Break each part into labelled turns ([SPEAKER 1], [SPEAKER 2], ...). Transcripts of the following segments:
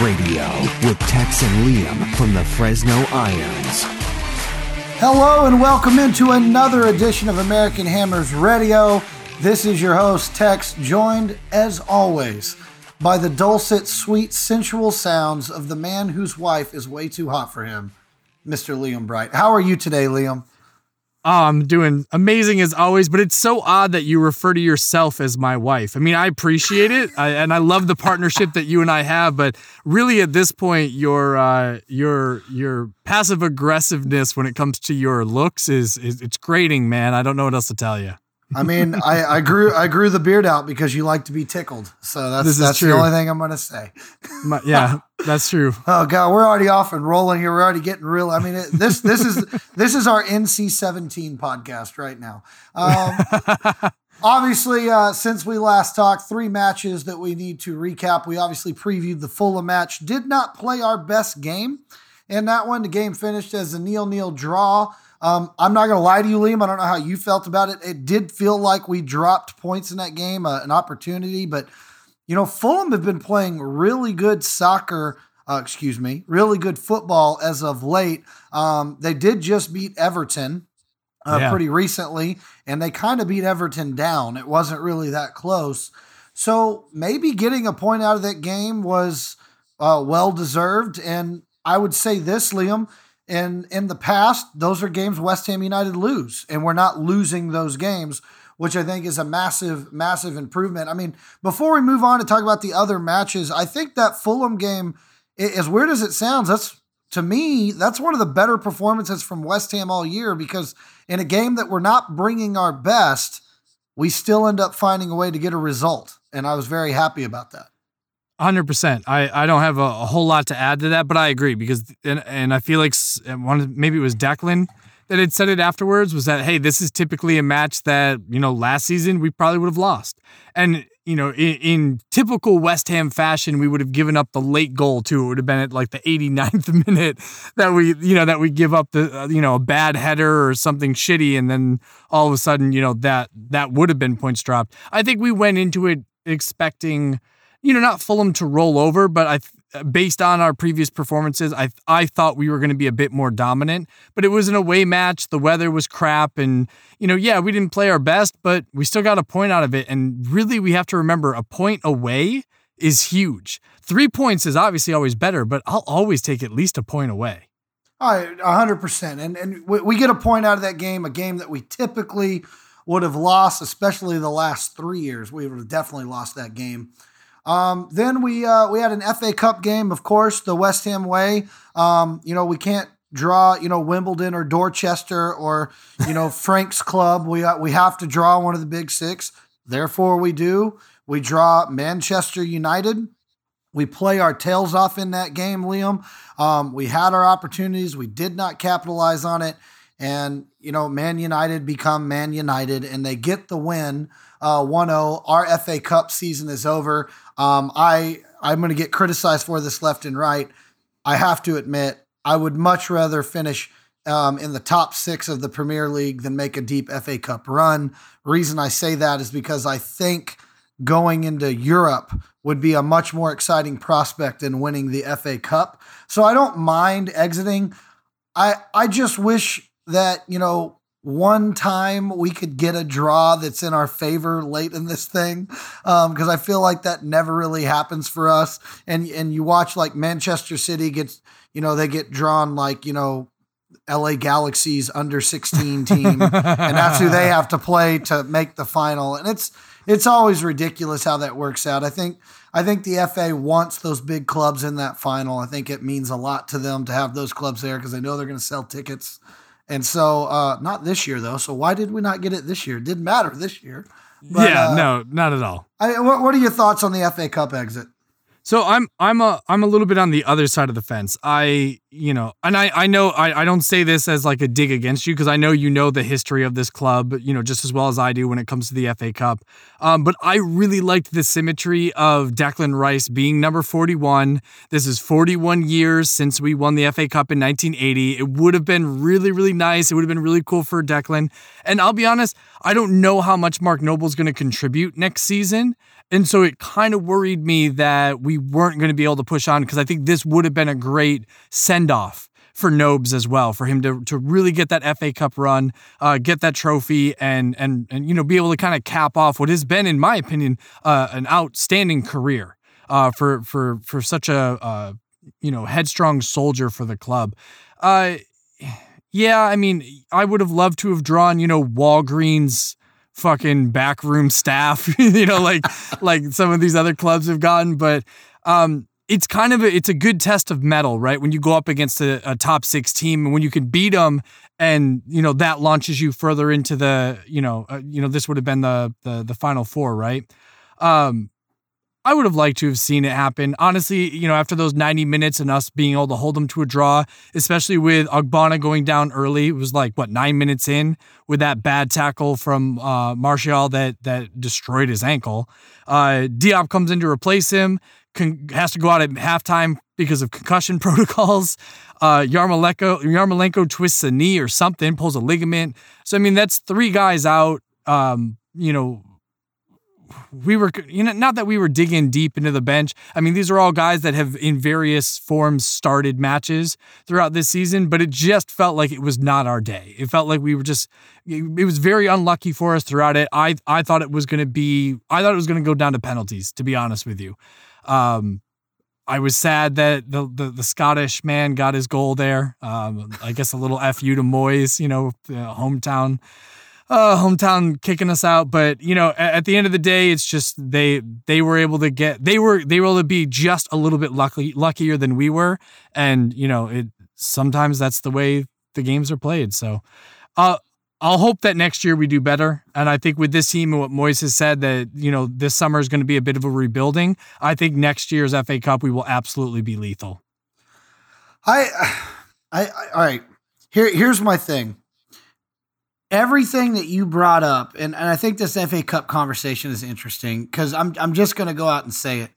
[SPEAKER 1] Radio with Tex and Liam from the Fresno Irons.
[SPEAKER 2] Hello and welcome into another edition of American Hammers Radio. This is your host, Tex, joined as always by the dulcet, sweet, sensual sounds of the man whose wife is way too hot for him, Mr. Liam Bright. How are you today, Liam?
[SPEAKER 3] Oh, I'm doing amazing as always, but it's so odd that you refer to yourself as my wife. I mean, I appreciate it, I, and I love the partnership that you and I have. But really, at this point, your uh, your your passive aggressiveness when it comes to your looks is, is it's grating, man. I don't know what else to tell you.
[SPEAKER 2] I mean, I, I grew I grew the beard out because you like to be tickled. So that's that's the only thing I'm gonna say.
[SPEAKER 3] My- yeah, that's true.
[SPEAKER 2] Oh god, we're already off and rolling here. We're already getting real. I mean, it, this this is this is our NC-17 podcast right now. Um, obviously, uh, since we last talked, three matches that we need to recap. We obviously previewed the Fulham match. Did not play our best game in that one. The game finished as a nil-nil draw. Um, I'm not going to lie to you, Liam. I don't know how you felt about it. It did feel like we dropped points in that game, uh, an opportunity, but you know, Fulham have been playing really good soccer. Uh, excuse me, really good football as of late. Um, they did just beat Everton uh,
[SPEAKER 3] Yeah.
[SPEAKER 2] pretty recently, and they kind of beat Everton down. It wasn't really that close. So maybe getting a point out of that game was uh, well deserved. And I would say this, Liam, in in the past, those are games West Ham United lose, and we're not losing those games, which I think is a massive, massive improvement. I mean, before we move on to talk about the other matches, I think that Fulham game, as weird as it sounds, that's to me, that's one of the better performances from West Ham all year because in a game that we're not bringing our best, we still end up finding a way to get a result. And I was very happy about that.
[SPEAKER 3] Hundred percent. I I don't have a, a whole lot to add to that, but I agree because and and I feel like one maybe it was Declan that had said it afterwards was that hey, this is typically a match that you know last season we probably would have lost, and you know in, in typical West Ham fashion we would have given up the late goal too. It would have been at like the 89th minute that we you know that we give up the uh, you know a bad header or something shitty, and then all of a sudden you know that that would have been points dropped. I think we went into it expecting you know, not Fulham to roll over, but I, based on our previous performances, I I thought we were going to be a bit more dominant. But it was an away match. The weather was crap, and you know, yeah, we didn't play our best, but we still got a point out of it. And really, we have to remember a point away is huge. Three points is obviously always better, but I'll always take at least a point away.
[SPEAKER 2] Right, hundred percent, and and we, we get a point out of that game, a game that we typically would have lost, especially the last three years. We would have definitely lost that game. Um, then we uh, we had an FA Cup game, of course, the West Ham way. Um, you know, we can't draw, you know, Wimbledon or Dorchester or you know Frank's Club. We uh, we have to draw one of the big six. Therefore, we do. We draw Manchester United. We play our tails off in that game, Liam. Um, we had our opportunities. We did not capitalize on it. And, you know, Man United become Man United and they get the win uh, 1 0. Our FA Cup season is over. Um, I, I'm going to get criticized for this left and right. I have to admit, I would much rather finish um, in the top six of the Premier League than make a deep FA Cup run. Reason I say that is because I think going into Europe would be a much more exciting prospect than winning the FA Cup. So I don't mind exiting. I I just wish that, you know, one time we could get a draw that's in our favor late in this thing um, because I feel like that never really happens for us. And and you watch like Manchester City gets, you know, they get drawn like, you know, LA Galaxy's under 16 team and that's who they have to play to make the final. And it's it's always ridiculous how that works out. I think I think the FA wants those big clubs in that final. I think it means a lot to them to have those clubs there because they know they're going to sell tickets. And so, uh, not this year though. So why did we not get it this year? It didn't matter this year. But,
[SPEAKER 3] yeah,
[SPEAKER 2] uh,
[SPEAKER 3] no, not at all.
[SPEAKER 2] I, what, what are your thoughts on the FA Cup exit?
[SPEAKER 3] So I'm I'm a I'm a little bit on the other side of the fence. I you know, and I, I know I, I don't say this as like a dig against you because I know you know the history of this club, you know, just as well as I do when it comes to the FA Cup. Um, but I really liked the symmetry of Declan Rice being number 41. This is 41 years since we won the FA Cup in 1980. It would have been really, really nice. It would have been really cool for Declan. And I'll be honest, I don't know how much Mark Noble's going to contribute next season. And so it kind of worried me that we weren't going to be able to push on because I think this would have been a great send off for Nobes as well, for him to to really get that FA Cup run, uh, get that trophy, and and and you know be able to kind of cap off what has been, in my opinion, uh, an outstanding career uh, for for for such a uh, you know headstrong soldier for the club. Uh, yeah, I mean, I would have loved to have drawn you know Walgreens fucking backroom staff, you know, like like some of these other clubs have gotten. But um, it's kind of a, it's a good test of mettle, right? When you go up against a, a top six team and when you can beat them, and you know that launches you further into the you know uh, you know this would have been the the the final four, right? Um, I would have liked to have seen it happen. Honestly, you know, after those 90 minutes and us being able to hold them to a draw, especially with Ogbonna going down early, it was like what nine minutes in with that bad tackle from uh, Martial that that destroyed his ankle. Uh, Diop comes in to replace him, con- has to go out at halftime because of concussion protocols. Uh, Yarmolenko Yarmolenko twists a knee or something, pulls a ligament. So I mean, that's three guys out. Um, you know, we were you know not that we were digging deep into the bench. I mean, these are all guys that have in various forms started matches throughout this season, but it just felt like it was not our day. It felt like we were just it was very unlucky for us throughout it. I I thought it was going to be I thought it was going to go down to penalties to be honest with you. Um I was sad that the, the, the Scottish man got his goal there. Um, I guess a little fu to Moyes, you know, hometown uh, hometown kicking us out. But you know, at, at, the end of the day, it's just they they were able to get they were they were able to be just a little bit lucky luckier than we were, and you know, it sometimes that's the way the games are played. So, uh, I'll hope that next year we do better. And I think with this team and what Moyes has said that, you know, this summer is going to be a bit of a rebuilding. I think next year's FA Cup, we will absolutely be lethal.
[SPEAKER 2] I, I, I all right. Here, here's my thing everything that you brought up, and, and I think this FA Cup conversation is interesting because I'm I'm just going to go out and say it.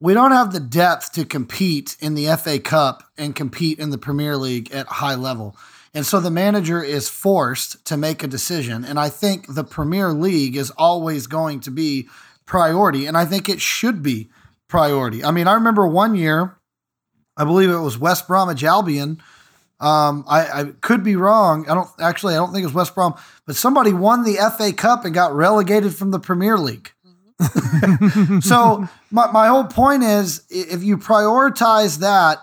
[SPEAKER 2] We don't have the depth to compete in the FA Cup and compete in the Premier League at high level. And so the manager is forced to make a decision. And I think the Premier League is always going to be priority. And I think it should be priority. I mean, I remember one year, I believe it was West Bromwich Albion um, I, I, could be wrong. I don't actually. I don't think it was West Brom, but somebody won the FA Cup and got relegated from the Premier League. so my, my whole point is, if you prioritize that,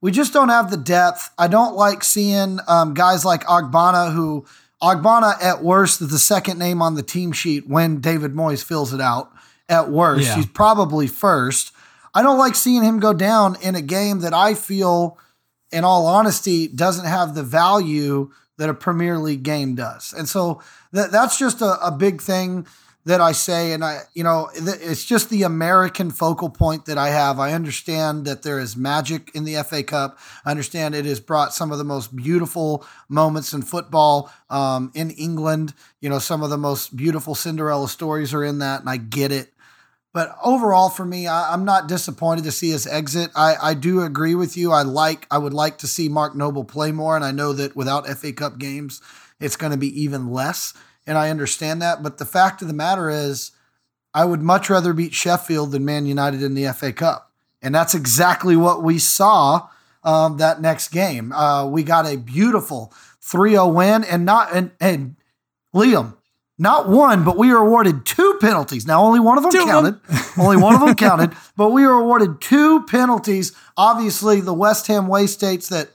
[SPEAKER 2] we just don't have the depth. I don't like seeing um, guys like Ogbonna, who Ogbonna at worst is the second name on the team sheet when David Moyes fills it out. At worst, yeah. he's probably first. I don't like seeing him go down in a game that I feel in all honesty, doesn't have the value that a Premier League game does. And so that, that's just a, a big thing that I say. And I, you know, it's just the American focal point that I have. I understand that there is magic in the FA Cup. I understand it has brought some of the most beautiful moments in football um, in England. You know, some of the most beautiful Cinderella stories are in that, and I get it. But overall, for me, I, am not disappointed to see his exit. I, I do agree with you. I like I would like to see Mark Noble play more, and I know that without FA Cup games, it's going to be even less. And I understand that. But the fact of the matter is, I would much rather beat Sheffield than Man United in the FA Cup, and that's exactly what we saw um, that next game. Uh, we got a beautiful 3-0 win, and not and, and Liam not one, but we were awarded two penalties. Now, only one of them two counted. Them. only one of them counted, but we were awarded two penalties. Obviously, the West Ham way states that,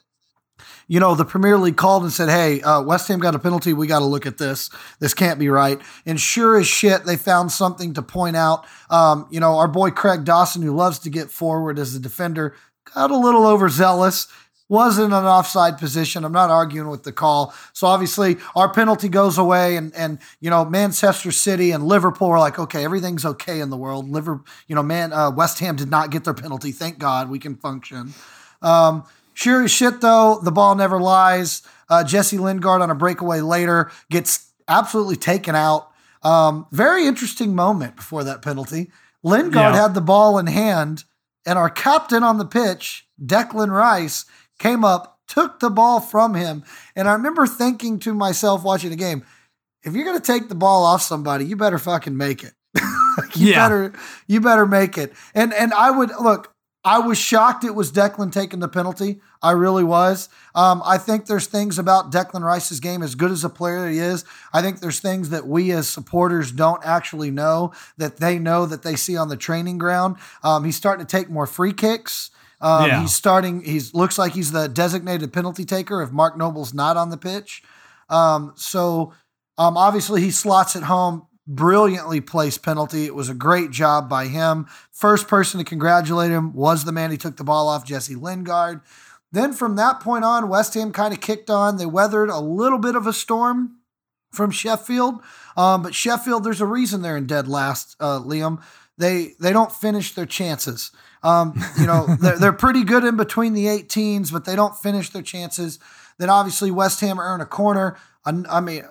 [SPEAKER 2] you know, the Premier League called and said, hey, uh, West Ham got a penalty. We got to look at this. This can't be right. And sure as shit, they found something to point out. Um, you know, our boy Craig Dawson, who loves to get forward as a defender, got a little overzealous was in an offside position. I'm not arguing with the call. So obviously our penalty goes away and and you know Manchester City and Liverpool are like okay everything's okay in the world. Liver you know man uh, West Ham did not get their penalty. Thank God we can function. Um, Sure as shit, though, the ball never lies. Uh, Jesse Lingard on a breakaway later gets absolutely taken out. Um, very interesting moment before that penalty. Lingard
[SPEAKER 3] Yeah.
[SPEAKER 2] had the ball in hand, and our captain on the pitch, Declan Rice, came up, took the ball from him. And I remember thinking to myself watching the game, if you're going to take the ball off somebody, you better fucking make it. you
[SPEAKER 3] Yeah.
[SPEAKER 2] better you better make it. And and I would look, I was shocked it was Declan taking the penalty. I really was. Um, I think there's things about Declan Rice's game, as good as a player he is. I think there's things that we as supporters don't actually know that they know that they see on the training ground. Um, he's starting to take more free kicks. Um,
[SPEAKER 3] Yeah.
[SPEAKER 2] He's starting. He's looks like he's the designated penalty taker if Mark Noble's not on the pitch. Um, so um, obviously he slots it home. Brilliantly placed penalty. It was a great job by him. First person to congratulate him was the man who took the ball off, Jesse Lingard. Then from that point on, West Ham kind of kicked on. They weathered a little bit of a storm from Sheffield, um, but Sheffield, there's a reason they're in dead last. Uh, Liam, they they don't finish their chances. Um, you know, they're, they're pretty good in between the 18s, but they don't finish their chances. Then obviously West Ham earn a corner. I, I mean,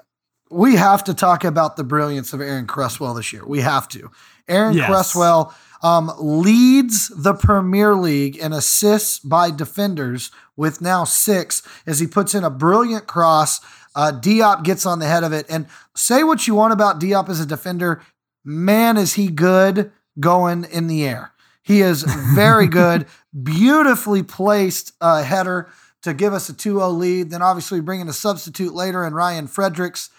[SPEAKER 2] we have to talk about the brilliance of Aaron Cresswell this year. We have to. Aaron
[SPEAKER 3] Yes.
[SPEAKER 2] Cresswell um, leads the Premier League in assists by defenders with now six as he puts in a brilliant cross. Uh, Diop gets on the head of it. And say what you want about Diop as a defender. Man, is he good going in the air. He is very good. Beautifully placed uh, header to give us a 2 0 lead. Then obviously bringing a substitute later in Ryan Fredericks.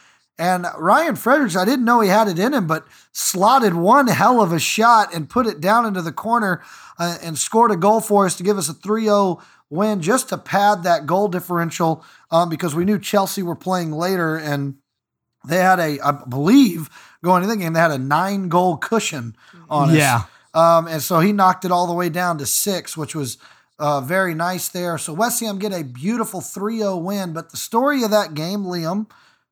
[SPEAKER 2] And Ryan Fredericks, I didn't know he had it in him, but slotted one hell of a shot and put it down into the corner uh, and scored a goal for us to give us a 3 0 win just to pad that goal differential um, because we knew Chelsea were playing later and they had a, I believe, going into the game, they had a nine goal cushion on us.
[SPEAKER 3] Yeah.
[SPEAKER 2] Um, and so he knocked it all the way down to six, which was uh, very nice there. So West Ham get a beautiful 3 0 win. But the story of that game, Liam,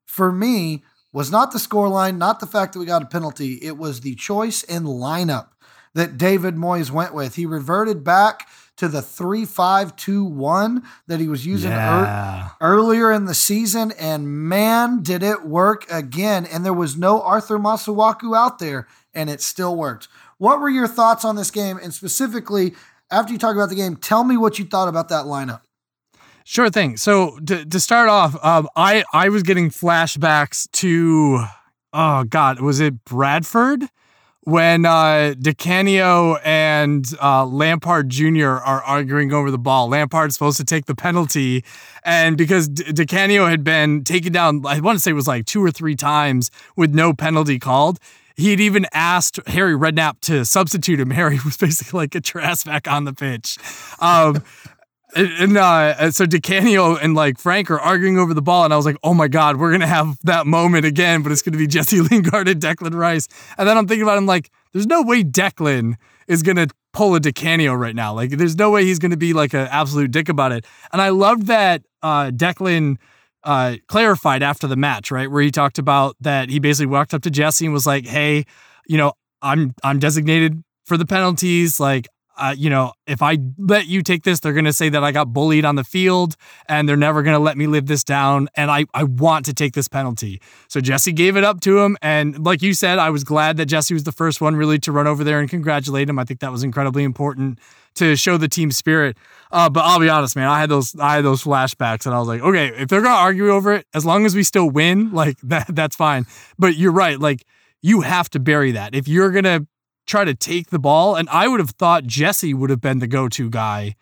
[SPEAKER 2] for me, was not the scoreline, not the fact that we got a penalty. It was the choice in lineup that David Moyes went with. He reverted back to the 3 5 2 1 that he was using
[SPEAKER 3] Yeah.
[SPEAKER 2] earlier in the season, and man, did it work again. And there was no Arthur Masuaku out there, and it still worked. What were your thoughts on this game? And specifically, after you talk about the game, tell me what you thought about that lineup.
[SPEAKER 3] Sure thing. So to, to start off, um, I I was getting flashbacks to oh god, was it Bradford when uh, Di Canio and uh, Lampard Jr. are arguing over the ball? Lampard's supposed to take the penalty, and because Di Canio had been taken down, I want to say it was like two or three times with no penalty called. He'd even asked Harry Redknapp to substitute him. Harry was basically like, "Get your ass back on the pitch." Um, and uh, so Di Canio and like Frank are arguing over the ball, and I was like, "Oh my god, we're gonna have that moment again!" But it's gonna be Jesse Lingard and Declan Rice. And then I'm thinking about, him like, "There's no way Declan is gonna pull a Di Canio right now. Like, there's no way he's gonna be like an absolute dick about it." And I loved that uh, Declan uh, clarified after the match, right, where he talked about that he basically walked up to Jesse and was like, "Hey, you know, I'm I'm designated for the penalties. Like, uh, you know, if I let you take this, they're gonna say that I got bullied on the field, and they're never gonna let me live this down. And I I want to take this penalty. So Jesse gave it up to him, and like you said, I was glad that Jesse was the first one really to run over there and congratulate him. I think that was incredibly important to show the team spirit. Uh, but I'll be honest, man, I had those I had those flashbacks, and I was like, okay, if they're gonna argue over it, as long as we still win, like that that's fine. But you're right, like you have to bury that if you're gonna try to take the ball. And I would have thought Jesse would have been the go-to guy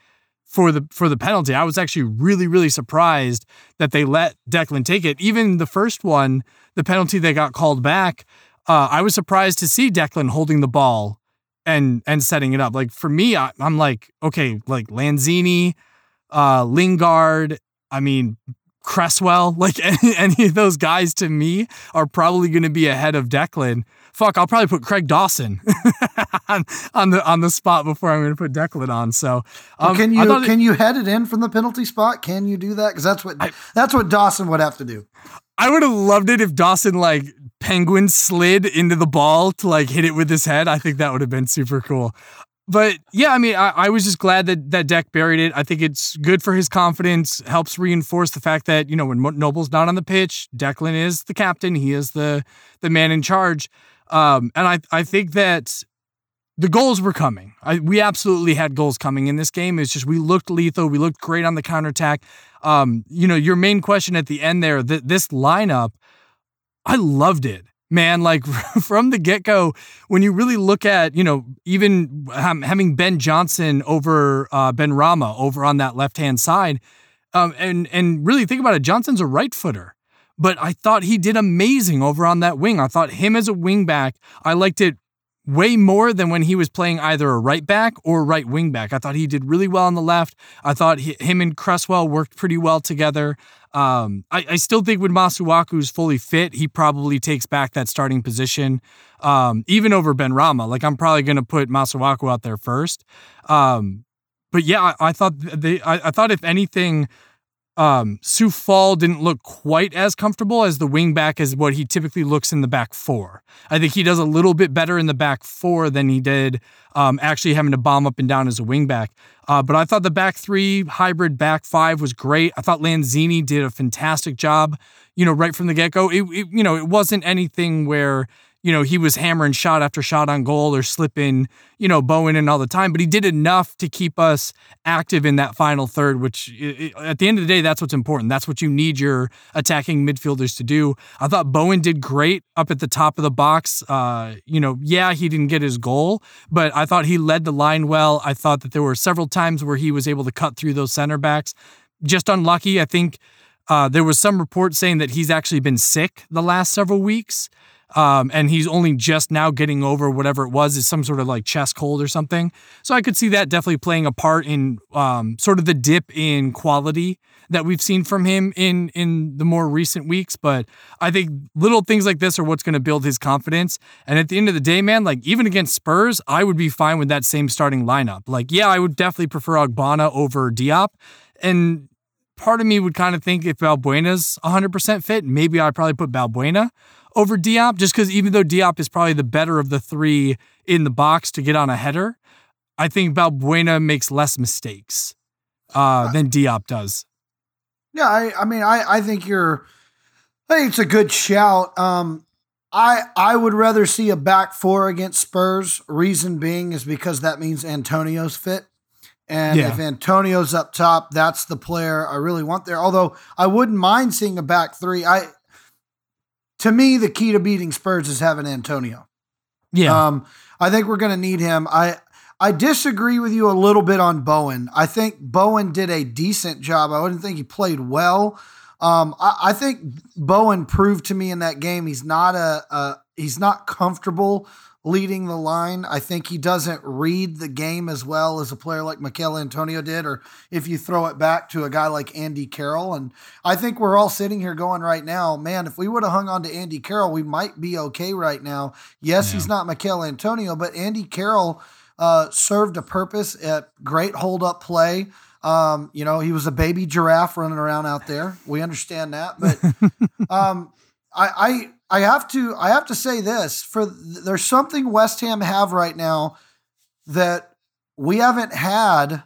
[SPEAKER 3] for the for the penalty. I was actually really really surprised that they let Declan take it. Even the first one, the penalty they got called back, uh, I was surprised to see Declan holding the ball and and setting it up. Like for me, I, I'm like, okay, like Lanzini, uh, Lingard. I mean. Cresswell, like any, any of those guys to me are probably going to be ahead of Declan. Fuck, I'll probably put Craig Dawson on, on the on the spot before I'm going to put Declan on. So, um,
[SPEAKER 2] can you
[SPEAKER 3] thought it-
[SPEAKER 2] can you head it in from the penalty spot? Can you do that? Because that's what that's what Dawson would have to do.
[SPEAKER 3] I would have loved it if Dawson like penguin slid into the ball to like hit it with his head. I think that would have been super cool. But yeah, I mean, I, I, was just glad that that Deck buried it. I think it's good for his confidence. Helps reinforce the fact that you know when Noble's not on the pitch, Declan is the captain. He is the the man in charge. Um, and I I think that the goals were coming. I, we absolutely had goals coming in this game. It's just we looked lethal. We looked great on the counterattack. Um, you know, your main question at the end there, that this lineup, I loved it man like from the get-go when you really look at you know even having ben johnson over uh, Benrahma over on that left-hand side um, and and really think about it johnson's a right footer but i thought he did amazing over on that wing. I thought him as a wing back i liked it way more than when he was playing either a right back or right wing back. I thought he did really well on the left. I thought he, him and Cresswell worked pretty well together. Um, I, I, still think when Masuaku is fully fit, he probably takes back that starting position, um, even over Benrahma. Like I'm probably going to put Masuaku out there first. Um, but yeah, I, I thought they, I, I, thought if anything, um, Coufal didn't look quite as comfortable as the wingback as what he typically looks in the back four. I think he does a little bit better in the back four than he did um, actually having to bomb up and down as a wingback. Uh, but I thought the back three hybrid back five was great. I thought Lanzini did a fantastic job. You know, right from the get go. It, it, you know, it wasn't anything where you know, he was hammering shot after shot on goal or slipping, you know, Bowen in all the time, but he did enough to keep us active in that final third, which at the end of the day, that's what's important. That's what you need your attacking midfielders to do. I thought Bowen did great up at the top of the box. Uh, you know, yeah, he didn't get his goal, but I thought he led the line well. I thought that there were several times where he was able to cut through those center backs. Just unlucky. I think uh, there was some report saying that he's actually been sick the last several weeks. Um, and he's only just now getting over whatever it was, is some sort of like chest cold or something. So I could see that definitely playing a part in um, sort of the dip in quality that we've seen from him in in the more recent weeks. But I think little things like this are what's going to build his confidence. And at the end of the day, man, like even against Spurs, I would be fine with that same starting lineup. Like, yeah, I would definitely prefer Ogbonna over Diop. And part of me would kind of think if Balbuena's 100% fit, maybe I'd probably put Balbuena over Diop, just because even though Diop is probably the better of the three in the box to get on a header, I think Balbuena makes less mistakes uh, than Diop does.
[SPEAKER 2] Yeah, I, I mean, I, I think you're. I think it's a good shout. Um, I I would rather see a back four against Spurs. Reason being is because that means Antonio's fit. And yeah. if Antonio's up top, that's the player I really want there. Although I wouldn't mind seeing a back three. I to me, the key to beating Spurs is having Antonio.
[SPEAKER 3] Yeah.
[SPEAKER 2] Um, I think we're going to need him. I I disagree with you a little bit on Bowen. I think Bowen did a decent job. I wouldn't think he played well. Um, I, I, think Bowen proved to me in that game he's not a, a he's not comfortable leading the line. I think he doesn't read the game as well as a player like Michail Antonio did, or if you throw it back to a guy like Andy Carroll. And I think we're all sitting here going right now, man, if we would have hung on to Andy Carroll, we might be okay right now. Yes, yeah. he's not Michail Antonio, but Andy Carroll uh, served a purpose at great hold up play. Um, you know, he was a baby giraffe running around out there. We understand that, but um, I, I I have to I have to say this for there's something West Ham have right now that we haven't had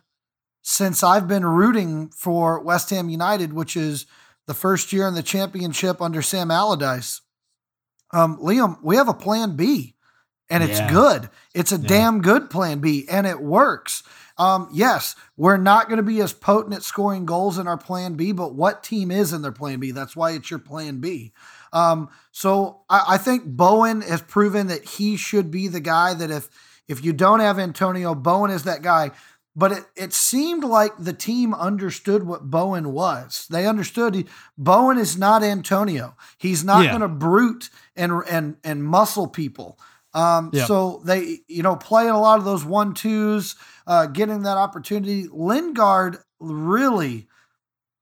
[SPEAKER 2] since I've been rooting for West Ham United, which is the first year in the championship under Sam Allardyce. Um, Liam, we have a plan B, and it's yeah. good. It's a yeah. damn good plan B, and it works. Um, yes, we're not going to be as potent at scoring goals in our plan B, but what team is in their plan B? That's why it's your plan B. Um, so I, I think Bowen has proven that he should be the guy that if if you don't have Antonio, Bowen is that guy. But it, it seemed like the team understood what Bowen was. They understood he, Bowen is not Antonio. He's not yeah. going to brute and and and muscle people. Um, yep. So they, you know, playing a lot of those one twos, uh, getting that opportunity. Lingard really,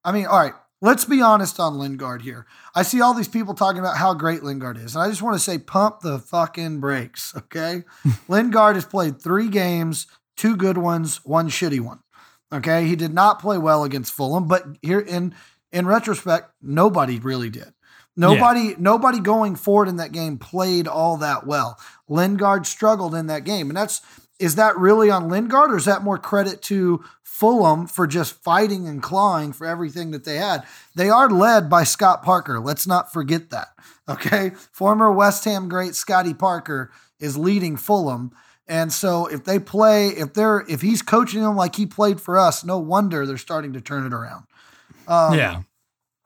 [SPEAKER 2] I mean, all right, let's be honest on Lingard here. I see all these people talking about how great Lingard is, and I just want to say, pump the fucking brakes, okay? Lingard has played three games, two good ones, one shitty one. Okay, he did not play well against Fulham, but here in in retrospect, nobody really did. Nobody, yeah. nobody going forward in that game played all that well. Lingard struggled in that game, and that's is that really on Lingard or is that more credit to Fulham for just fighting and clawing for everything that they had? They are led by Scott Parker. Let's not forget that. Okay. Former West Ham great Scotty Parker is leading Fulham. And so if they play, if they're if he's coaching them like he played for us, no wonder they're starting to turn it around.
[SPEAKER 3] Um, yeah.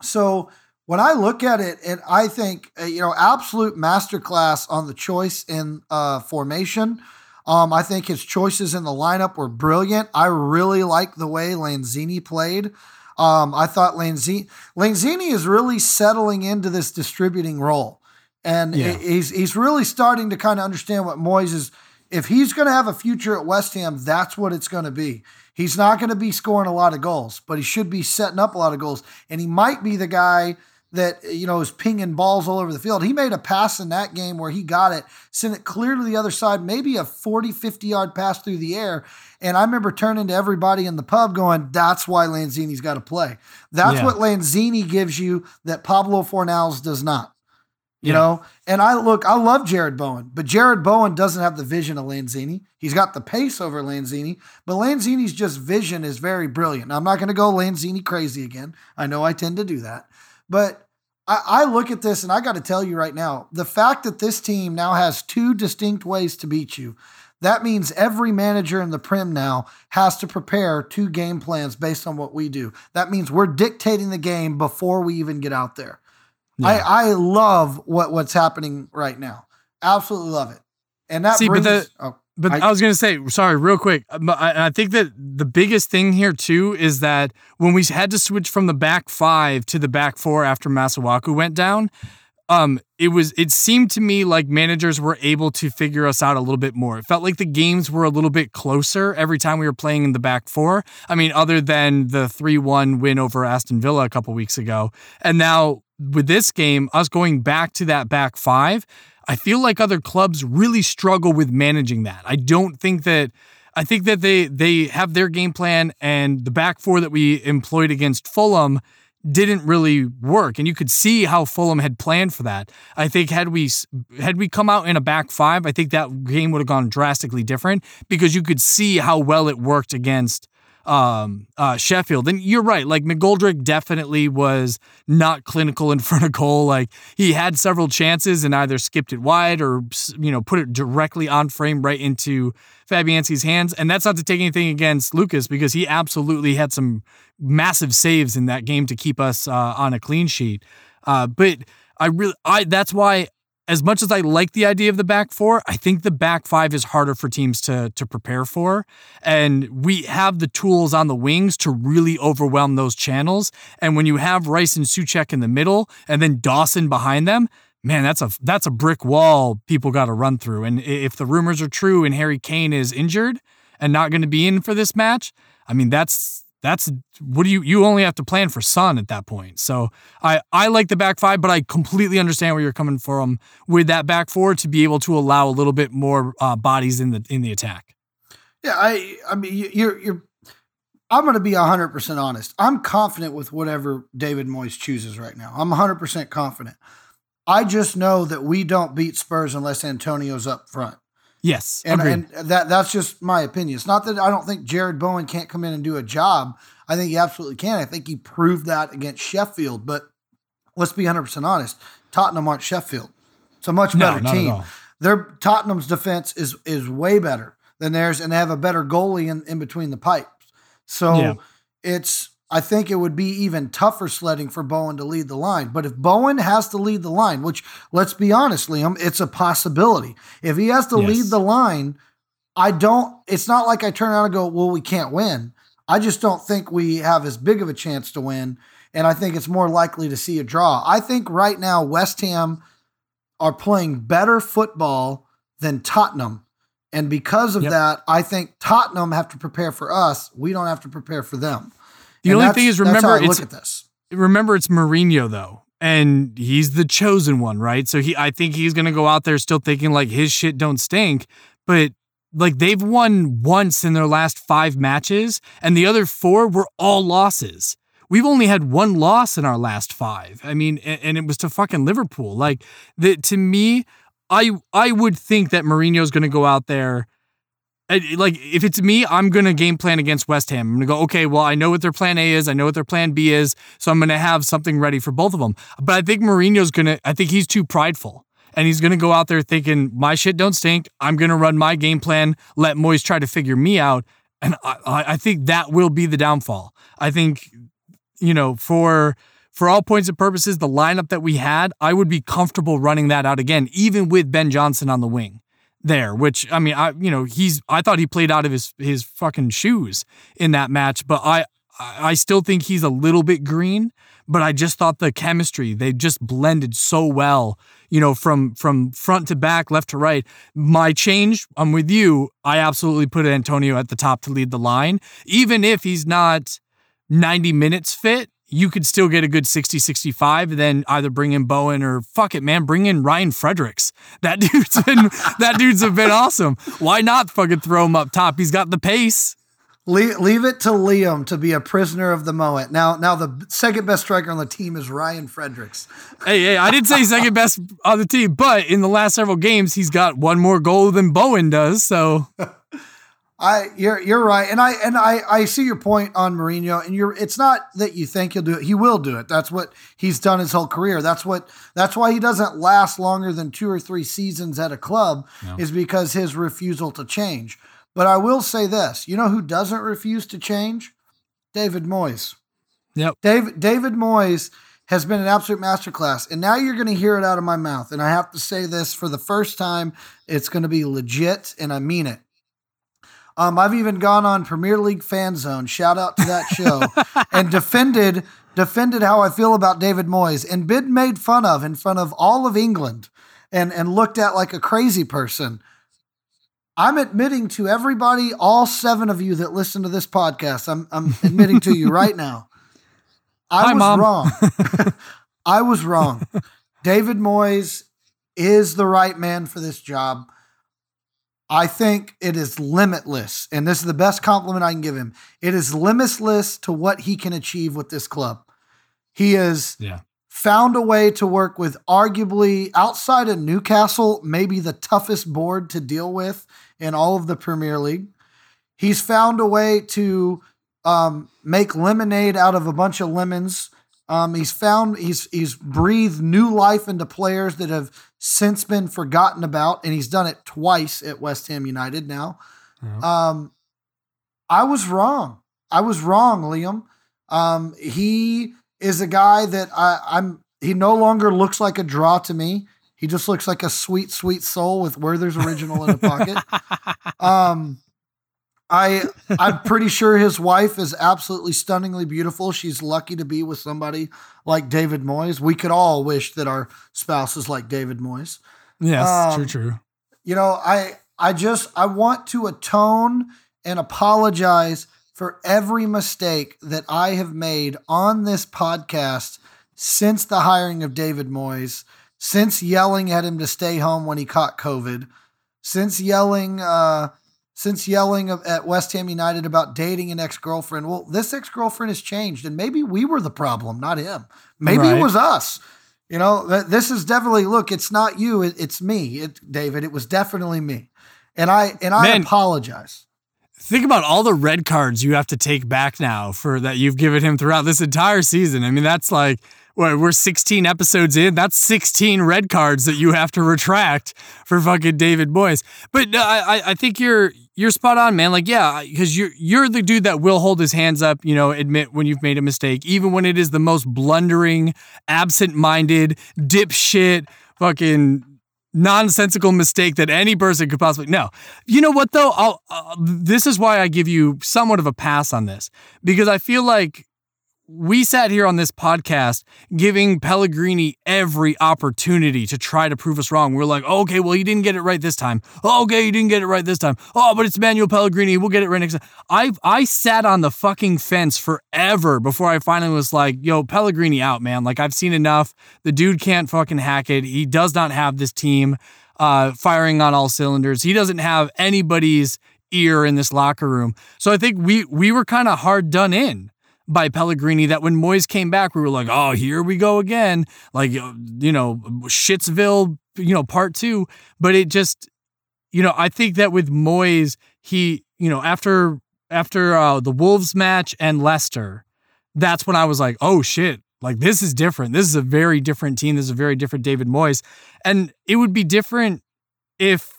[SPEAKER 2] So when I look at it, and I think uh, you know, absolute masterclass on the choice in uh, formation. Um, I think his choices in the lineup were brilliant. I really like the way Lanzini played. Um, I thought Lanzini, Lanzini is really settling into this distributing role, and yeah. he's he's really starting to kind of understand what Moyes is. If he's going to have a future at West Ham, that's what it's going to be. He's not going to be scoring a lot of goals, but he should be setting up a lot of goals, and he might be the guy that you know is pinging balls all over the field. He made a pass in that game where he got it, sent it clear to the other side, maybe a 40, 50 yard pass through the air. And I remember turning to everybody in the pub going, that's why Lanzini's got to play. That's yeah. what Lanzini gives you that Pablo Fornals does not. You yeah. know, and I look, I love Jarrod Bowen, but Jarrod Bowen doesn't have the vision of Lanzini. He's got the pace over Lanzini, but Lanzini's just vision is very brilliant. Now, I'm not going to go Lanzini crazy again. I know I tend to do that, but I, I look at this and I got to tell you right now the fact that this team now has two distinct ways to beat you. That means every manager in the Prem now has to prepare two game plans based on what we do. That means we're dictating the game before we even get out there. Yeah. I, I love what, what's happening right now. Absolutely love it. And that
[SPEAKER 3] See,
[SPEAKER 2] brings,
[SPEAKER 3] the, oh, but I, I, was gonna say, sorry, real quick. Uh, I, I think that the biggest thing here too is that when we had to switch from the back five to the back four after Masuaku went down, um, it was it seemed to me like managers were able to figure us out a little bit more. It felt like the games were a little bit closer every time we were playing in the back four. I mean, other than the three one win over Aston Villa a couple weeks ago, and now with this game, us going back to that back five I feel like other clubs really struggle with managing that. I don't think that I think that they they have their game plan and the back four that we employed against Fulham didn't really work and you could see how Fulham had planned for that. I think had we had we come out in a back 5, I think that game would have gone drastically different because you could see how well it worked against um, uh, Sheffield. And you're right. Like McGoldrick definitely was not clinical in front of goal. Like he had several chances and either skipped it wide or, you know, put it directly on frame right into Fabianski's hands. And that's not to take anything against Lucas because he absolutely had some massive saves in that game to keep us uh, on a clean sheet. Uh, but I really, I that's why as much as I like the idea of the back four, I think the back five is harder for teams to to prepare for. And we have the tools on the wings to really overwhelm those channels. And when you have Rice and Soucek in the middle and then Dawson behind them, man, that's a that's a brick wall people got to run through. And if the rumors are true and Harry Kane is injured and not going to be in for this match, I mean that's that's what do you you only have to plan for Son at that point. So I I like the back five, but I completely understand where you're coming from with that back four to be able to allow a little bit more uh, bodies in the in the attack.
[SPEAKER 2] Yeah, I I mean you're you're I'm going to be 100% honest. I'm confident with whatever David Moyes chooses right now. I'm 100% confident. I just know that we don't beat Spurs unless Antonio's up front.
[SPEAKER 3] Yes,
[SPEAKER 2] and, and that that's just my opinion. It's not that I don't think Jarrod Bowen can't come in and do a job. I think he absolutely can. I think he proved that against Sheffield. But let's be 100 percent honest. Tottenham aren't Sheffield. It's a much better no, team. Their Tottenham's defense is is way better than theirs, and they have a better goalie in, in between the pipes. So yeah. it's I think it would be even tougher sledding for Bowen to lead the line. But if Bowen has to lead the line, which let's be honest, Liam, it's a possibility. If he has to yes. lead the line, I don't, it's not like I turn around and go, well, we can't win. I just don't think we have as big of a chance to win. And I think it's more likely to see a draw. I think right now, West Ham are playing better football than Tottenham. And because of yep. that, I think Tottenham have to prepare for us. We don't have to prepare for them.
[SPEAKER 3] The and only thing is, remember, it's, look at this. Remember, it's Mourinho though, and he's the chosen one, right? So he, I think he's gonna go out there still thinking like his shit don't stink, but like they've won once in their last five matches, and the other four were all losses. We've only had one loss in our last five. I mean, and, and it was to fucking Liverpool. Like the, to me, I I would think that Mourinho's going to go out there Uh, like if it's me, I'm gonna game plan against West Ham. I'm gonna go, okay, well, I know what their plan A is, I know what their plan B is, so I'm gonna have something ready for both of them. But I think Mourinho's gonna, I think he's too prideful. And he's gonna go out there thinking, my shit don't stink. I'm gonna run my game plan, let Moyes try to figure me out. And I, I think that will be the downfall. I think, you know, for for all points and purposes, the lineup that we had, I would be comfortable running that out again, even with Ben Johnson on the wing there, which I mean, I you know, he's I thought he played out of his his fucking shoes in that match, but I I still think he's a little bit green, but I just thought the chemistry, they just blended so well, you know, from from front to back, left to right. My change, I'm with you. I absolutely put Antonio at the top to lead the line, even if he's not 90 minutes fit you could still get a good 60 65 then either bring in bowen or fuck it man bring in ryan fredericks. That dude's been that dude's been awesome. Why not fucking throw him up top? He's got the pace.
[SPEAKER 2] Leave, leave it to liam to be a prisoner of the moment. Now now the second best striker on the team is ryan fredericks.
[SPEAKER 3] Hey hey i didn't say second best on the team but in the last several games he's got one more goal than bowen does so
[SPEAKER 2] I you're you're right, and I and I I see your point on Mourinho, and you're it's not that you think he'll do it; he will do it. That's what he's done his whole career. That's what that's why he doesn't last longer than two or three seasons at a club, no. is because his refusal to change. But I will say this: you know who doesn't refuse to change? David Moyes.
[SPEAKER 3] Yep.
[SPEAKER 2] David David Moyes has been an absolute masterclass, and now you're going to hear it out of my mouth, and I have to say this for the first time. It's going to be legit, and I mean it. Um, I've even gone on Premier League Fan Zone. Shout out to that show and defended defended how I feel about David Moyes and been made fun of in front of all of England and and looked at like a crazy person. I'm admitting to everybody, all seven of you that listen to this podcast, I'm I'm admitting to you right now. I
[SPEAKER 3] Hi,
[SPEAKER 2] was
[SPEAKER 3] Mom.
[SPEAKER 2] wrong. I was wrong. David Moyes is the right man for this job. I think it is limitless. And this is the best compliment I can give him. It is limitless to what he can achieve with this club. He has
[SPEAKER 3] yeah.
[SPEAKER 2] found a way to work with arguably outside of Newcastle, maybe the toughest board to deal with in all of the Premier League. He's found a way to um, make lemonade out of a bunch of lemons. Um, he's found he's he's breathed new life into players that have since been forgotten about, and he's done it twice at West Ham United now. Um, I was wrong. I was wrong, Liam. Um, he is a guy that I, I'm. He no longer looks like a draw to me. He just looks like a sweet, sweet soul with Werther's original in a pocket. Um, I I'm pretty sure his wife is absolutely stunningly beautiful. She's lucky to be with somebody like David Moyes. We could all wish that our spouses like David Moyes.
[SPEAKER 3] Yes, um, true, true.
[SPEAKER 2] You know, I I just I want to atone and apologize for every mistake that I have made on this podcast since the hiring of David Moyes, since yelling at him to stay home when he caught COVID, since yelling uh since yelling at West Ham United about dating an ex girlfriend. Well, this ex girlfriend has changed, and maybe we were the problem, not him. Maybe right. it was us. You know, this is definitely look. It's not you. it's me, it, David. It was definitely me, and I and I Man, apologize.
[SPEAKER 3] Think about all the red cards you have to take back now for that you've given him throughout this entire season. I mean, that's like we're 16 episodes in. That's 16 red cards that you have to retract for fucking David Moyes. But I, I think you're you're spot on, man. Like, yeah, because you're you're the dude that will hold his hands up, you know, admit when you've made a mistake, even when it is the most blundering, absent-minded, dipshit, fucking nonsensical mistake that any person could possibly. No, you know what though? I'll, uh, this is why I give you somewhat of a pass on this because I feel like we sat here on this podcast giving Pellegrini every opportunity to try to prove us wrong. We're like, okay, well, he didn't get it right this time. okay, he didn't get it right this time. Oh, but it's Manuel Pellegrini. We'll get it right next time. I I sat on the fucking fence forever before I finally was like, yo, Pellegrini out, man. Like I've seen enough. The dude can't fucking hack it. He does not have this team uh, firing on all cylinders. He doesn't have anybody's ear in this locker room. So I think we we were kind of hard done in by Pellegrini that when Moyes came back, we were like, oh, here we go again. Like, uh, you know, Shitsville, you know, part two. But it just, you know, I think that with Moyes, he, you know, after after uh, the Wolves match and Leicester, that's when I was like, oh shit, like this is different. This is a very different team. This is a very different David Moyes, and it would be different if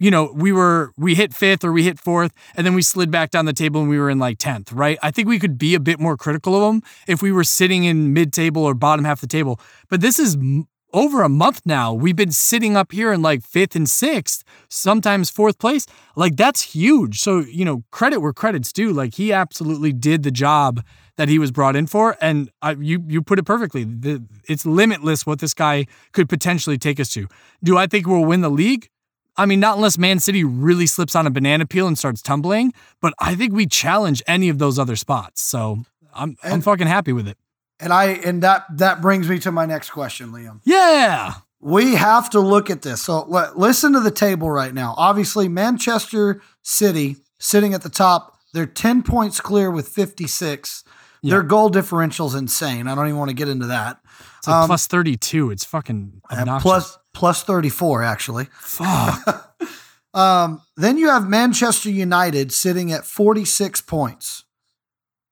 [SPEAKER 3] you know we were we hit fifth or we hit fourth, and then we slid back down the table and we were in like tenth, right? I think we could be a bit more critical of them if we were sitting in mid table or bottom half the table. But this is over a month now. We've been sitting up here in like fifth and sixth, sometimes fourth place. Like that's huge. So, you know, credit where credit's due. Like he absolutely did the job that he was brought in for. And I, you you put it perfectly. The, it's limitless what this guy could potentially take us to. Do I think we'll win the league? I mean, not unless Man City really slips on a banana peel and starts tumbling, but I think we challenge any of those other spots. So I'm and, I'm fucking happy with it.
[SPEAKER 2] And I and that that brings me to my next question, Liam.
[SPEAKER 3] Yeah.
[SPEAKER 2] We have to look at this. So l- listen to the table right now. Obviously, Manchester City sitting at the top. They're 10 points clear with 56. Yeah. Their goal differential's insane. I don't even want to get into that.
[SPEAKER 3] It's like um, plus 32. It's fucking obnoxious.
[SPEAKER 2] Plus, plus 34, actually.
[SPEAKER 3] Fuck.
[SPEAKER 2] um, then you have Manchester United sitting at 46 points.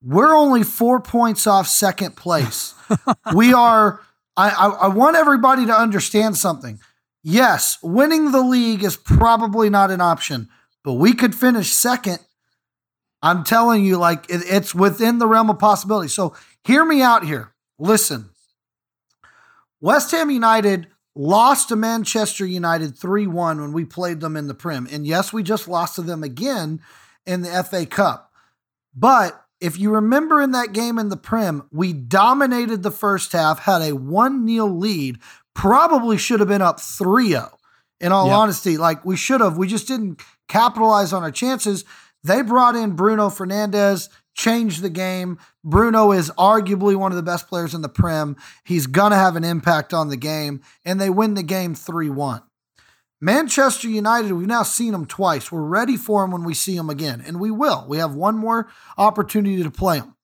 [SPEAKER 2] We're only four points off second place. we are. I, I, I want everybody to understand something. Yes, winning the league is probably not an option, but we could finish second. I'm telling you, like it, it's within the realm of possibility. So hear me out here. Listen. West Ham United lost to Manchester United 3 1 when we played them in the Prem. And yes, we just lost to them again in the FA Cup. But if you remember in that game in the Prem, we dominated the first half, had a 1 0 lead, probably should have been up 3 0. In all honesty, like we should have. We just didn't capitalize on our chances. They brought in Bruno Fernandes, changed the game. Bruno is arguably one of the best players in the Prem. He's going to have an impact on the game, and they win the game 3 1. Manchester United, we've now seen them twice. We're ready for them when we see them again, and we will. We have one more opportunity to play them.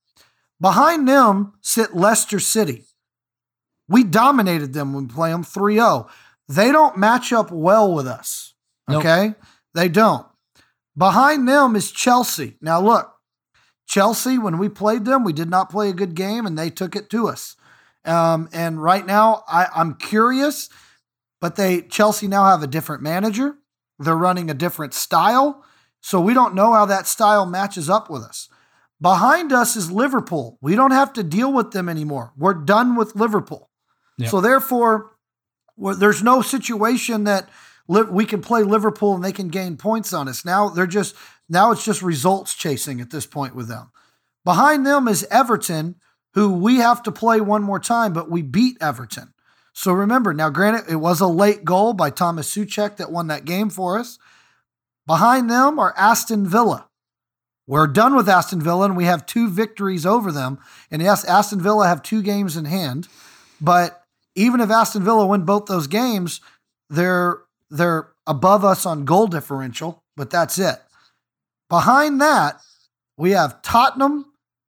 [SPEAKER 2] Behind them sit Leicester City. We dominated them when we play them 3 0. They don't match up well with us. Okay? Nope. They don't. Behind them is Chelsea. Now, look, Chelsea, when we played them, we did not play a good game and they took it to us. Um, and right now, I, I'm curious but they Chelsea now have a different manager. They're running a different style. So we don't know how that style matches up with us. Behind us is Liverpool. We don't have to deal with them anymore. We're done with Liverpool. Yep. So therefore, there's no situation that we can play Liverpool and they can gain points on us. Now they're just now it's just results chasing at this point with them. Behind them is Everton, who we have to play one more time, but we beat Everton. So remember, now granted, it was a late goal by Thomas Soucek that won that game for us. Behind them are Aston Villa. We're done with Aston Villa and we have two victories over them. And yes, Aston Villa have two games in hand. But even if Aston Villa win both those games, they're they're above us on goal differential, but that's it. Behind that, we have Tottenham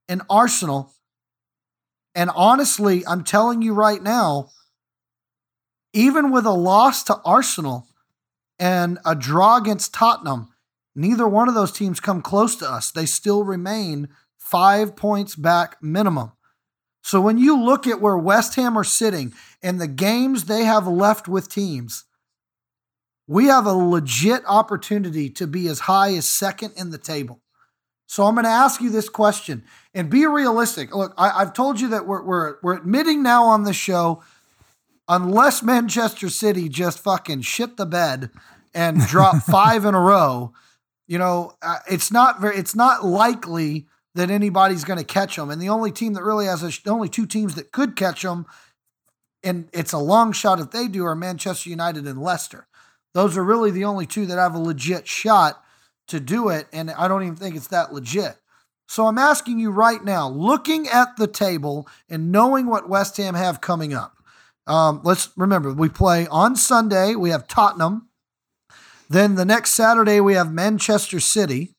[SPEAKER 2] and Arsenal. And honestly, I'm telling you right now, even with a loss to Arsenal and a draw against Tottenham, neither one of those teams come close to us. They still remain five points back minimum. So when you look at where West Ham are sitting and the games they have left with teams, we have a legit opportunity to be as high as second in the table. So I'm going to ask you this question and be realistic. Look, I, have told you that we're, we're, we're admitting now on the show unless Manchester City just fucking shit the bed and drop five in a row, you know, uh, it's not very, it's not likely that anybody's going to catch them. And the only team that really has a, the only two teams that could catch them, and it's a long shot if they do, are Manchester United and Leicester. Those are really the only two that have a legit shot to do it. And I don't even think it's that legit. So I'm asking you right now, looking at the table and knowing what West Ham have coming up, um, let's remember, we play on Sunday, we have Tottenham. Then the next Saturday, we have Manchester City.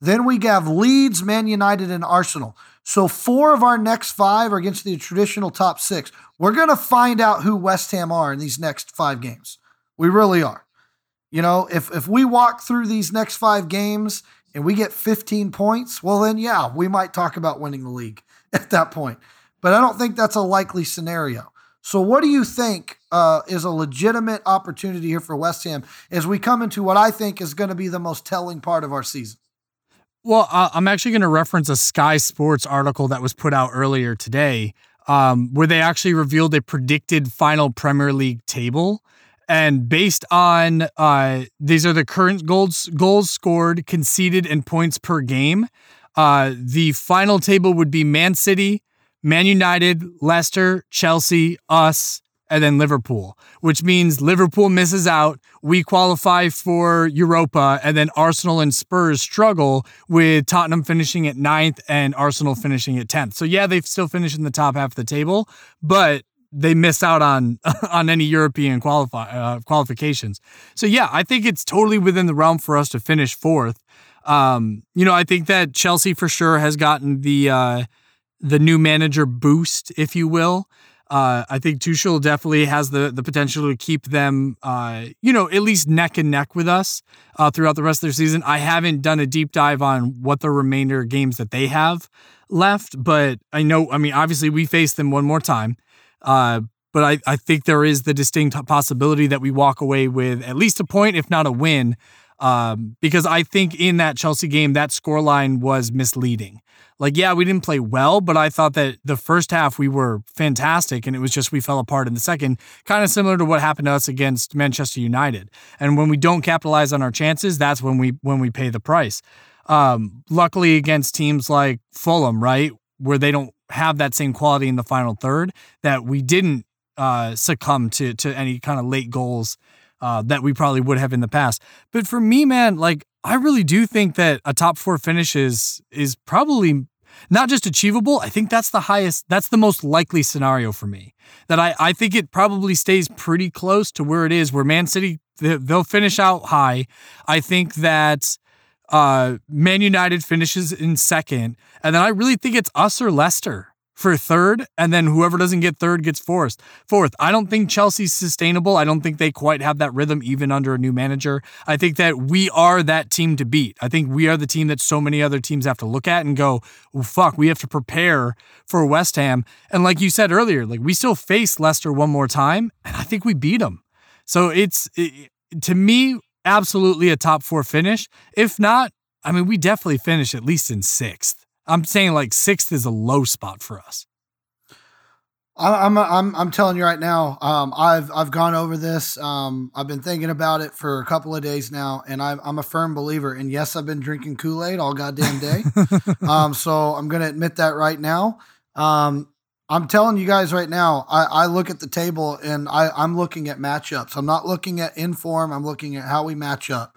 [SPEAKER 2] Then we have Leeds, Man United, and Arsenal. So four of our next five are against the traditional top six. We're going to find out who West Ham are in these next five games. We really are. You know, if if we walk through these next five games and we get 15 points, well then yeah, we might talk about winning the league at that point. But I don't think that's a likely scenario. So, what do you think uh, is a legitimate opportunity here for West Ham as we come into what I think is going to be the most telling part of our season?
[SPEAKER 3] Well, uh, I'm actually going to reference a Sky Sports article that was put out earlier today, um, where they actually revealed a predicted final Premier League table. And based on uh, these are the current goals goals scored, conceded, and points per game. Uh, the final table would be Man City, Man United, Leicester, Chelsea, us, and then Liverpool, which means Liverpool misses out. We qualify for Europa, and then Arsenal and Spurs struggle with Tottenham finishing at ninth and Arsenal finishing at 10th. So, yeah, they still finish in the top half of the table, but they miss out on on any European qualify uh, qualifications. So yeah, I think it's totally within the realm for us to finish fourth. Um, you know, I think that Chelsea for sure has gotten the uh, the new manager boost, if you will. Uh, I think Tuchel definitely has the the potential to keep them, uh, you know, at least neck and neck with us uh, throughout the rest of their season. I haven't done a deep dive on what the remainder games that they have left, but I know, I mean, obviously we face them one more time. Uh, but I, I think there is the distinct possibility that we walk away with at least a point, if not a win, um, because I think in that Chelsea game, that scoreline was misleading. Like, yeah, we didn't play well, but I thought that the first half we were fantastic, and it was just we fell apart in the second, kind of similar to what happened to us against Manchester United. And when we don't capitalize on our chances, that's when we when we pay the price. Um, luckily, against teams like Fulham, right, where they don't have that same quality in the final third, that we didn't uh, succumb to to any kind of late goals uh, that we probably would have in the past. But for me, man, like I really do think that a top four finish is is probably not just achievable. I think that's the highest, that's the most likely scenario for me. That I I think it probably stays pretty close to where it is, where Man City they'll finish out high. I think that uh, Man United finishes in second, and then I really think it's us or Leicester for third, and then whoever doesn't get third gets fourth. Fourth, I don't think Chelsea's sustainable. I don't think they quite have that rhythm even under a new manager. I think that we are that team to beat. I think we are the team that so many other teams have to look at and go, fuck, we have to prepare for West Ham. And like you said earlier, like we still face Leicester one more time, and I think we beat them. So it's it, to me absolutely a top four finish. If not, I mean, we definitely finish at least in sixth. I'm saying like sixth is a low spot for us.
[SPEAKER 2] I'm I'm I'm telling you right now. Um, I've I've gone over this. Um, I've been thinking about it for a couple of days now, and I'm I'm a firm believer. And yes, I've been drinking Kool Aid all goddamn day. um, so I'm gonna admit that right now. Um, I'm telling you guys right now. I, I look at the table and I I'm looking at matchups. I'm not looking at inform. I'm looking at how we match up.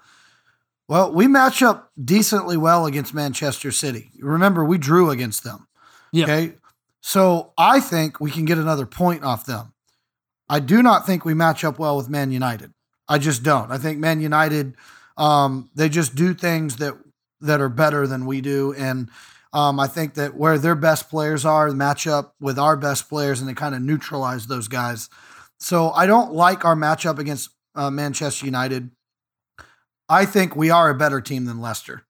[SPEAKER 2] Well, we match up decently well against Manchester City. Remember, we drew against them.
[SPEAKER 3] Yep.
[SPEAKER 2] Okay. So I think we can get another point off them. I do not think we match up well with Man United. I just don't. I think Man United, um, they just do things that that are better than we do, and um, I think that where their best players are, match up with our best players, and they kind of neutralize those guys. So I don't like our matchup against uh, Manchester United. I think we are a better team than Leicester.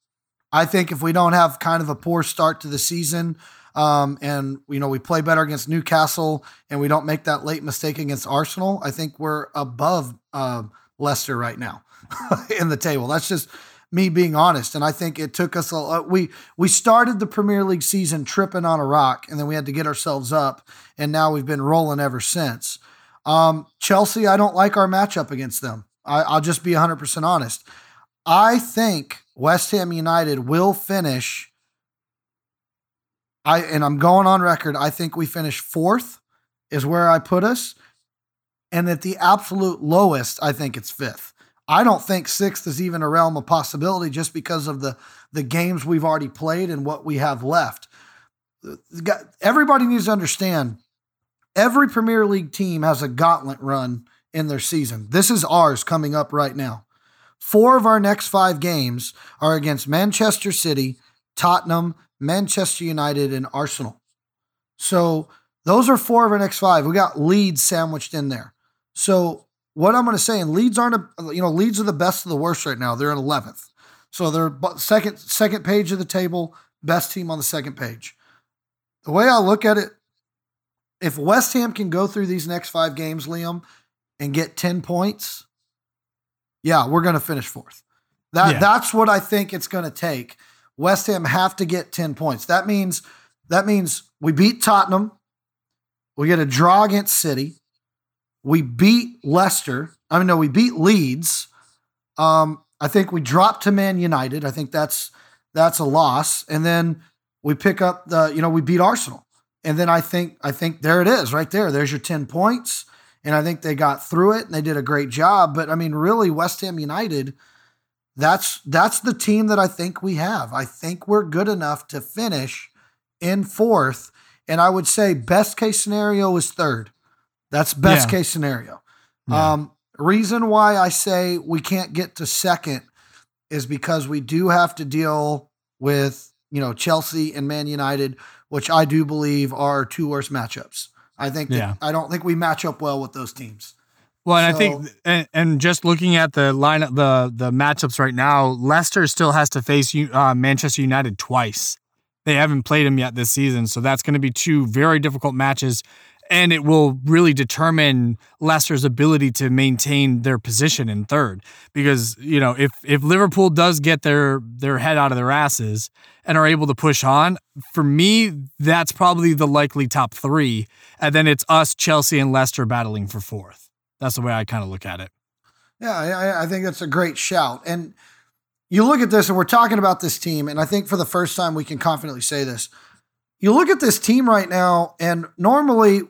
[SPEAKER 2] I think if we don't have kind of a poor start to the season, um, and you know we play better against Newcastle, and we don't make that late mistake against Arsenal, I think we're above uh, Leicester right now in the table. That's just me being honest, and I think it took us a uh, we we started the Premier League season tripping on a rock, and then we had to get ourselves up, and now we've been rolling ever since. Um, Chelsea, I don't like our matchup against them. I, I'll just be 100% honest. I think West Ham United will finish. I and I'm going on record. I think we finish fourth, is where I put us, and at the absolute lowest, I think it's fifth. I don't think sixth is even a realm of possibility, just because of the the games we've already played and what we have left. Everybody needs to understand. Every Premier League team has a gauntlet run in their season. This is ours coming up right now. Four of our next five games are against Manchester City, Tottenham, Manchester United, and Arsenal. So those are four of our next five. We got Leeds sandwiched in there. So what I'm going to say, and Leeds aren't, a, you know, Leeds are the best of the worst right now. They're in 11th. So they're second second page of the table, best team on the second page. The way I look at it, if West Ham can go through these next five games, Liam, and get 10 points, yeah, we're going to finish fourth. That yeah. that's what I think it's going to take. West Ham have to get 10 points. That means that means we beat Tottenham, we get a draw against City, we beat Leicester. I mean, no, we beat Leeds. Um, I think we dropped to Man United. I think that's that's a loss. And then we pick up the, you know, we beat Arsenal. And then I think I think there it is, right there. There's your 10 points. And I think they got through it and they did a great job. But I mean, really, West Ham United, that's that's the team that I think we have. I think we're good enough to finish in fourth. And I would say best case scenario is third. That's best yeah. case scenario. Yeah. Um, reason why I say we can't get to second is because we do have to deal with you know Chelsea and Man United, which I do believe are two worst matchups. I think yeah. I don't think we match up well with those teams.
[SPEAKER 3] Well, and so, I think, and, and, just looking at the lineup, the the matchups right now, Leicester still has to face uh, Manchester United twice. They haven't played them yet this season, so that's going to be two very difficult matches and it will really determine Leicester's ability to maintain their position in third. Because you know, if if Liverpool does get their their head out of their asses and are able to push on, for me, that's probably the likely top three, and then it's us, Chelsea, and Leicester battling for fourth. That's the way I kind of look at it.
[SPEAKER 2] Yeah, I, I think that's a great shout. And you look at this, and we're talking about this team, and I think for the first time we can confidently say this. You look at this team right now, and normally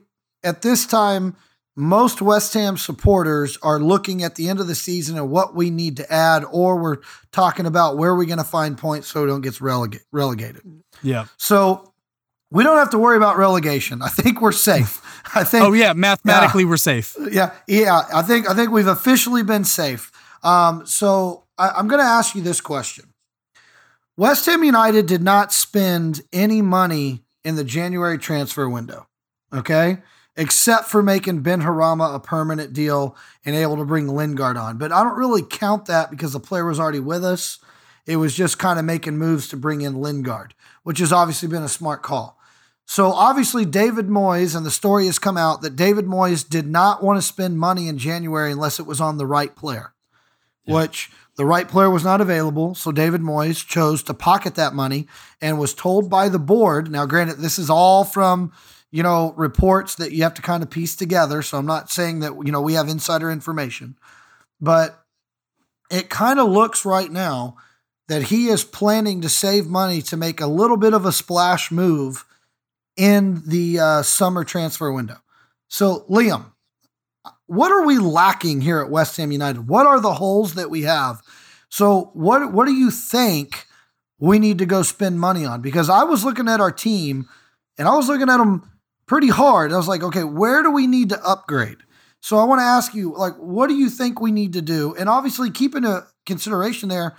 [SPEAKER 2] at this time, most West Ham supporters are looking at the end of the season and what we need to add, or we're talking about where we're going to find points so we don't get relegate, relegated.
[SPEAKER 3] Yeah.
[SPEAKER 2] So we don't have to worry about relegation. I think we're safe. I think.
[SPEAKER 3] Oh yeah, mathematically we're safe.
[SPEAKER 2] Yeah, yeah. I think I think we've officially been safe. Um, so I, I'm going to ask you this question: West Ham United did not spend any money in the January transfer window. Okay except for making Benrahma a permanent deal and able to bring Lingard on. But I don't really count that because the player was already with us. It was just kind of making moves to bring in Lingard, which has obviously been a smart call. So obviously, David Moyes, and the story has come out that David Moyes did not want to spend money in January unless it was on the right player, yeah. which the right player was not available. So David Moyes chose to pocket that money and was told by the board. Now, granted, this is all from you know, reports that you have to kind of piece together. So I'm not saying that, you know, we have insider information, but it kind of looks right now that he is planning to save money to make a little bit of a splash move in the uh, summer transfer window. So, Liam, what are we lacking here at West Ham United? What are the holes that we have? So, what what do you think we need to go spend money on? Because I was looking at our team and I was looking at them pretty hard. I was like, okay, where do we need to upgrade? So I want to ask you, like, what do you think we need to do? And obviously, keeping a consideration there,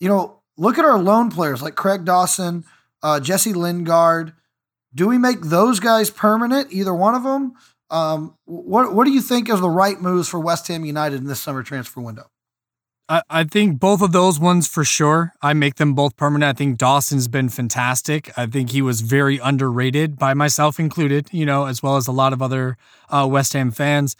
[SPEAKER 2] you know, look at our loan players like Craig Dawson, uh, Jesse Lingard. Do we make those guys permanent? Either one of them. Um, what What do you think is the right moves for West Ham United in this summer transfer window?
[SPEAKER 3] I, I think both of those ones for sure. I make them both permanent. I think Dawson's been fantastic. I think he was very underrated by myself included, you know, as well as a lot of other uh, West Ham fans.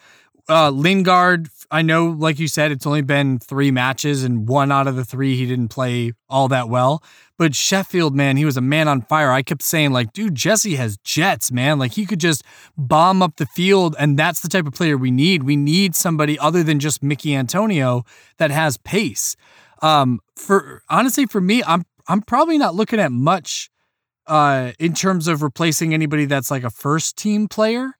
[SPEAKER 3] Uh, Lingard, I know, like you said, it's only been three matches, and one out of the three he didn't play all that well. But Sheffield, man, he was a man on fire. I kept saying, like, dude, Jesse has jets, man. Like, he could just bomb up the field. And that's the type of player we need. We need somebody other than just Mickey Antonio that has pace. Um, for honestly, for me, I'm I'm probably not looking at much uh in terms of replacing anybody that's like a first team player.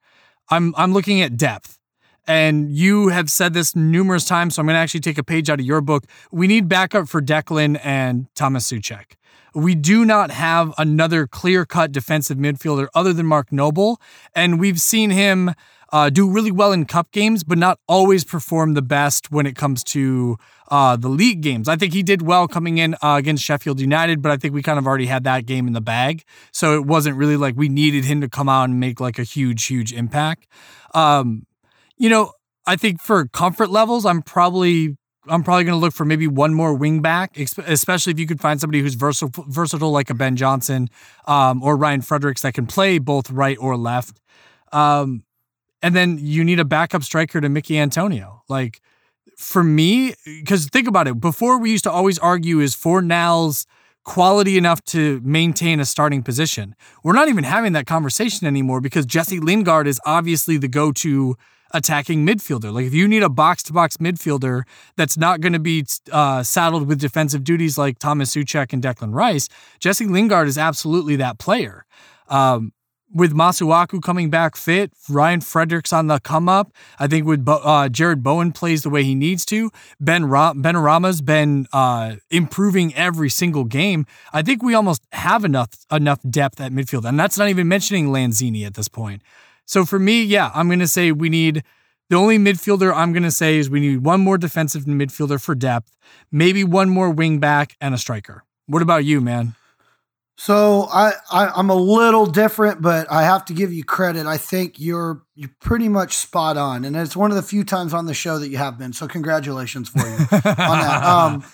[SPEAKER 3] I'm I'm looking at depth. And you have said this numerous times, so I'm going to actually take a page out of your book. We need backup for Declan and Thomas Soucek. We do not have another clear cut defensive midfielder other than Mark Noble. And we've seen him uh, do really well in cup games, but not always perform the best when it comes to uh, the league games. I think he did well coming in uh, against Sheffield United, but I think we kind of already had that game in the bag. So it wasn't really like we needed him to come out and make like a huge, huge impact. Um, you know, I think for comfort levels, I'm probably I'm probably going to look for maybe one more wing back, especially if you could find somebody who's versatile, versatile like a Ben Johnson um, or Ryan Fredericks that can play both right or left. Um, and then you need a backup striker to Mickey Antonio. Like for me, because think about it, before we used to always argue is Fornals quality enough to maintain a starting position. We're not even having that conversation anymore because Jesse Lingard is obviously the go-to attacking midfielder. Like if you need a box-to-box midfielder that's not going to be uh, saddled with defensive duties like Thomas Soucek and Declan Rice, Jesse Lingard is absolutely that player. Um, with Masuaku coming back fit, Ryan Fredericks on the come up. I think with uh, Jarrod Bowen plays the way he needs to. Ben Ra- Benrahma's been uh, improving every single game. I think we almost have enough enough depth at midfield, and that's not even mentioning Lanzini at this point. So for me, yeah, I'm gonna say we need. The only midfielder I'm going to say is we need one more defensive midfielder for depth, maybe one more wing back and a striker. What about you, man?
[SPEAKER 2] So I, I am a little different, but I have to give you credit. I think you're you're pretty much spot on, and it's one of the few times on the show that you have been. So congratulations for you on that. Um,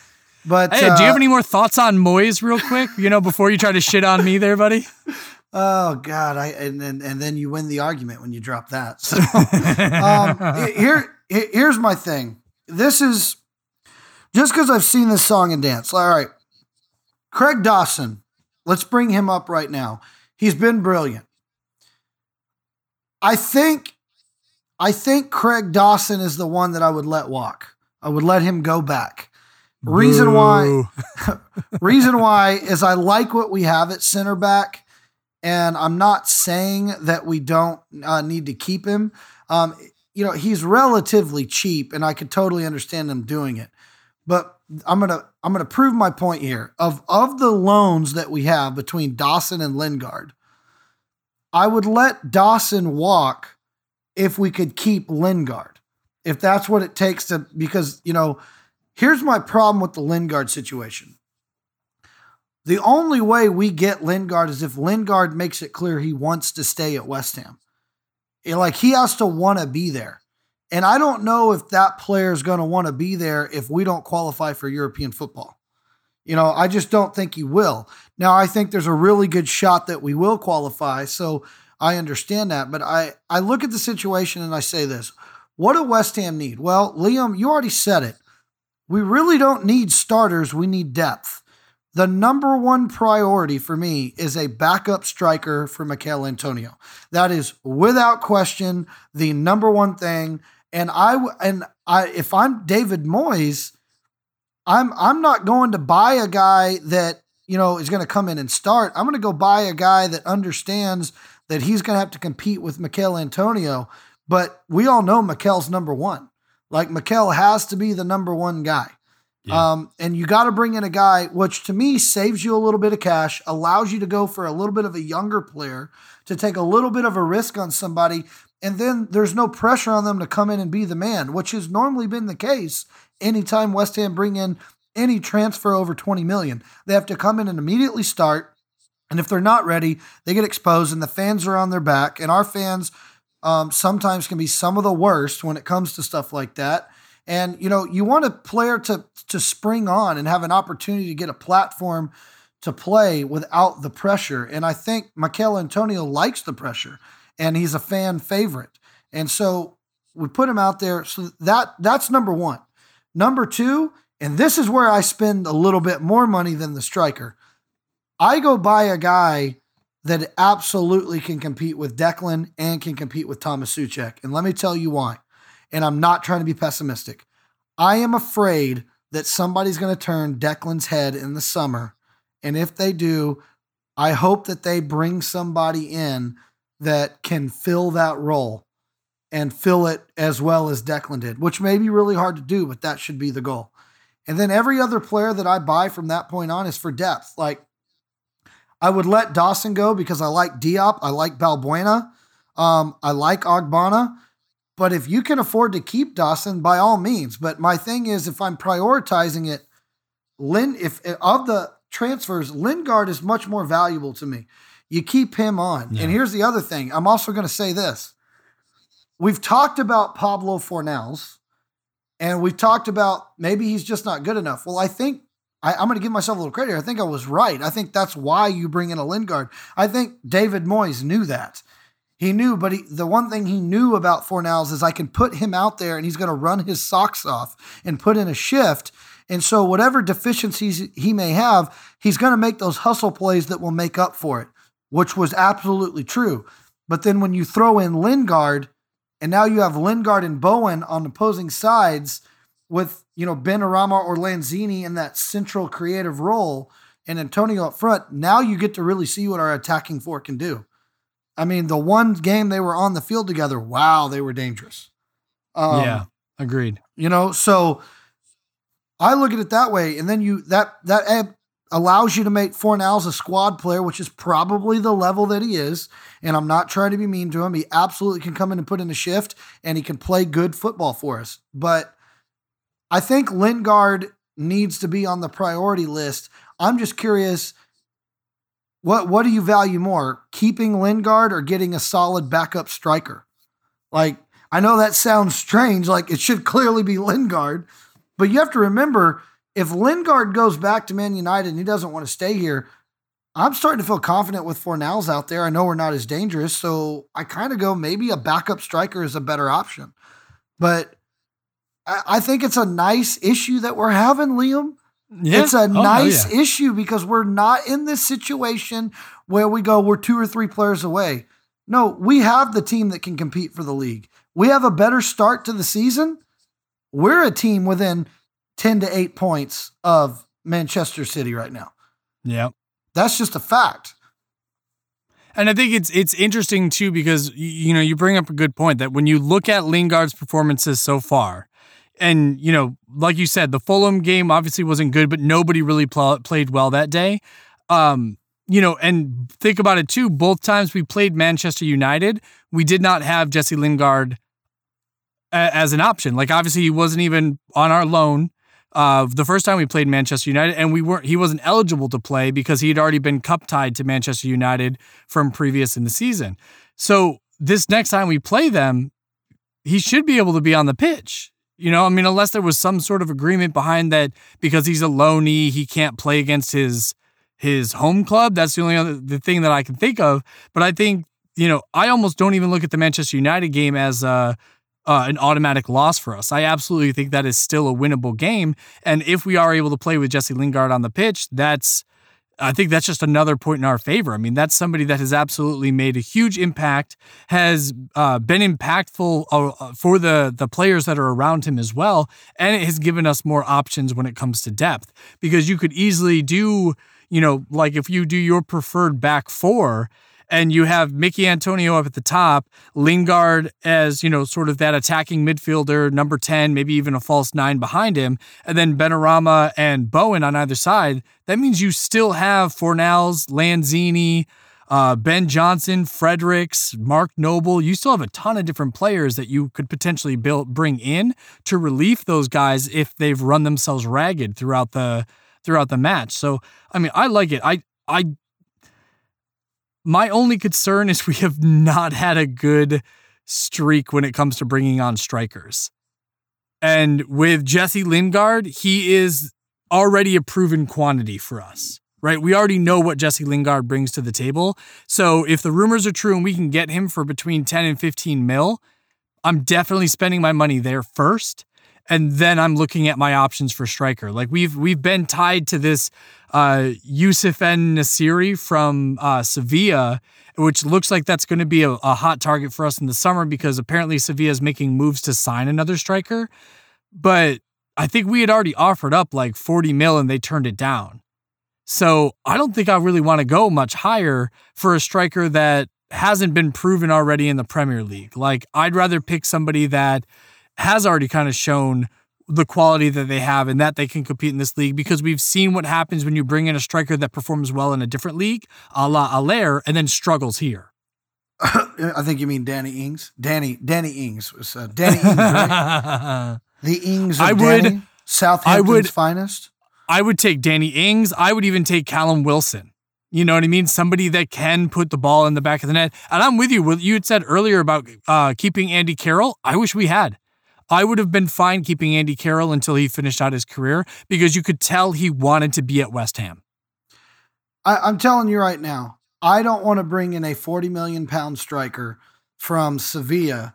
[SPEAKER 2] but
[SPEAKER 3] hey, uh, do you have uh, any more thoughts on Moyes, real quick? You know, before you try to shit on me, there, buddy.
[SPEAKER 2] Oh God! I and and, and then you win the argument when you drop that. So um, here here's my thing. This is just because I've seen this song and dance. All right, Craig Dawson Let's bring him up right now. He's been brilliant. I think I think Craig Dawson is the one that I would let walk. I would let him go back. Reason Boo. why reason why is I like what we have at center back and I'm not saying that we don't uh, need to keep him. Um, you know, he's relatively cheap and I could totally understand him doing it. But I'm gonna I'm gonna prove my point here. Of of the loans that we have between Dawson and Lingard, I would let Dawson walk if we could keep Lingard. If that's what it takes to because, you know, here's my problem with the Lingard situation. The only way we get Lingard is if Lingard makes it clear he wants to stay at West Ham. like he has to want to be there. And I don't know if that player is going to want to be there if we don't qualify for European football. You know, I just don't think he will. Now, I think there's a really good shot that we will qualify. So I understand that. But I, I look at the situation and I say this what do West Ham need? Well, Liam, you already said it. We really don't need starters, we need depth. The number one priority for me is a backup striker for Michail Antonio. That is without question the number one thing. And I and I if I'm David Moyes, I'm I'm not going to buy a guy that you know is going to come in and start. I'm going to go buy a guy that understands that he's going to have to compete with Michail Antonio. But we all know Michail's number one. Like Michail has to be the number one guy. Yeah. Um, and you got to bring in a guy, which to me saves you a little bit of cash, allows you to go for a little bit of a younger player to take a little bit of a risk on somebody and then there's no pressure on them to come in and be the man, which has normally been the case anytime West Ham bring in any transfer over 20 million. They have to come in and immediately start. And if they're not ready, they get exposed and the fans are on their back. And our fans um, sometimes can be some of the worst when it comes to stuff like that. And you know, you want a player to to spring on and have an opportunity to get a platform to play without the pressure. And I think Michail Antonio likes the pressure and he's a fan favorite. And so we put him out there. So that that's number one. Number two, and this is where I spend a little bit more money than the striker. I go buy a guy that absolutely can compete with Declan and can compete with Thomas Soucek. And let me tell you why. And I'm not trying to be pessimistic. I am afraid that somebody's going to turn Declan's head in the summer. And if they do, I hope that they bring somebody in that can fill that role and fill it as well as Declan did, which may be really hard to do, but that should be the goal. And then every other player that I buy from that point on is for depth. Like I would let Dawson go because I like Diop, I like Balbuena, um, I like Ogbonna. But if you can afford to keep Dawson, by all means. But my thing is, if I'm prioritizing it, Lin, if of the transfers, Lingard is much more valuable to me you keep him on. Yeah. And here's the other thing I'm also going to say this we've talked about Pablo Fornals, and we've talked about maybe he's just not good enough. Well, I think I, am going to give myself a little credit. Here. I think I was right. I think that's why you bring in a Lingard. I think David Moyes knew that. He knew, but he, the one thing he knew about Fornals is I can put him out there and he's going to run his socks off and put in a shift. And so, whatever deficiencies he may have, he's going to make those hustle plays that will make up for it, which was absolutely true. But then when you throw in Lingard, and now you have Lingard and Bowen on opposing sides with, you know, Benrahma or Lanzini in that central creative role and Antonio up front, now you get to really see what our attacking four can do. I mean, the one game they were on the field together, wow, they were dangerous.
[SPEAKER 3] Um, yeah, agreed.
[SPEAKER 2] You know, so I look at it that way, and then you that that allows you to make Fornals a squad player, which is probably the level that he is. And I'm not trying to be mean to him. He absolutely can come in and put in a shift, and he can play good football for us. But I think Lingard needs to be on the priority list. I'm just curious what what do you value more, keeping Lingard or getting a solid backup striker? Like I know that sounds strange, like it should clearly be Lingard, but you have to remember if Lingard goes back to Man United and he doesn't want to stay here, I'm starting to feel confident with Fornals out there. I know we're not as dangerous, so I kind of go maybe a backup striker is a better option. But I, I think it's a nice issue that we're having, Liam. Yeah. It's a oh, nice yeah. issue because we're not in this situation where we go, we're two or three players away. No, we have the team that can compete for the league. We have a better start to the season. We're a team within 10 to 8 points of Manchester City right now.
[SPEAKER 3] Yeah.
[SPEAKER 2] That's just a fact.
[SPEAKER 3] And I think it's it's interesting too because you know you bring up a good point that when you look at Lingard's performances so far, and you know, like you said, the Fulham game obviously wasn't good, but nobody really pl- played well that day. Um, you know, and think about it too. Both times we played Manchester United, we did not have Jesse Lingard a- as an option. Like obviously he wasn't even on our loan. Uh, the first time we played Manchester United, and we weren't, he wasn't eligible to play because he had already been cup tied to Manchester United from previous in the season. So this next time we play them, he should be able to be on the pitch. You know, I mean, unless there was some sort of agreement behind that because he's a loanee, he can't play against his his home club. That's the only other the thing that I can think of. But I think you know, I almost don't even look at the Manchester United game as uh, uh, an automatic loss for us. I absolutely think that is still a winnable game. And if we are able to play with Jesse Lingard on the pitch, that's I think that's just another point in our favor. I mean, that's somebody that has absolutely made a huge impact, has uh, been impactful uh, uh, for the the players that are around him as well, and it has given us more options when it comes to depth. Because you could easily do, you know, like if you do your preferred back four, and you have Mickey Antonio up at the top, Lingard as, you know, sort of that attacking midfielder, number 10, maybe even a false nine behind him, and then Benrahma and Bowen on either side, that means you still have Fornals, Lanzini, uh, Ben Johnson, Fredericks, Mark Noble. You still have a ton of different players that you could potentially build, bring in to relieve those guys if they've run themselves ragged throughout the throughout the match. So, I mean, I like it. I I my only concern is we have not had a good streak when it comes to bringing on strikers. And with Jesse Lingard, he is already a proven quantity for us, right? We already know what Jesse Lingard brings to the table. So if the rumors are true and we can get him for between 10 and 15 mil, I'm definitely spending my money there first and then I'm looking at my options for striker. Like we've we've been tied to this uh, Youssef En-Nesyri from uh, Sevilla, which looks like that's going to be a, a, hot target for us in the summer because apparently Sevilla is making moves to sign another striker. But I think we had already offered up like 40 mil and they turned it down. So I don't think I really want to go much higher for a striker that hasn't been proven already in the Premier League. Like I'd rather pick somebody that has already kind of shown the quality that they have and that they can compete in this league because we've seen what happens when you bring in a striker that performs well in a different league, a la Haller, and then struggles here.
[SPEAKER 2] I think you mean Danny Ings. Danny Danny Ings was uh, Danny Ings, right? the Ings. I would Danny, Southampton's I would, finest.
[SPEAKER 3] I would take Danny Ings. I would even take Callum Wilson. You know what I mean? Somebody that can put the ball in the back of the net. And I'm with you. What you had said earlier about uh, keeping Andy Carroll, I wish we had. I would have been fine keeping Andy Carroll until he finished out his career because you could tell he wanted to be at West Ham.
[SPEAKER 2] I, am telling you right now, I don't want to bring in a 40 million pound striker from Sevilla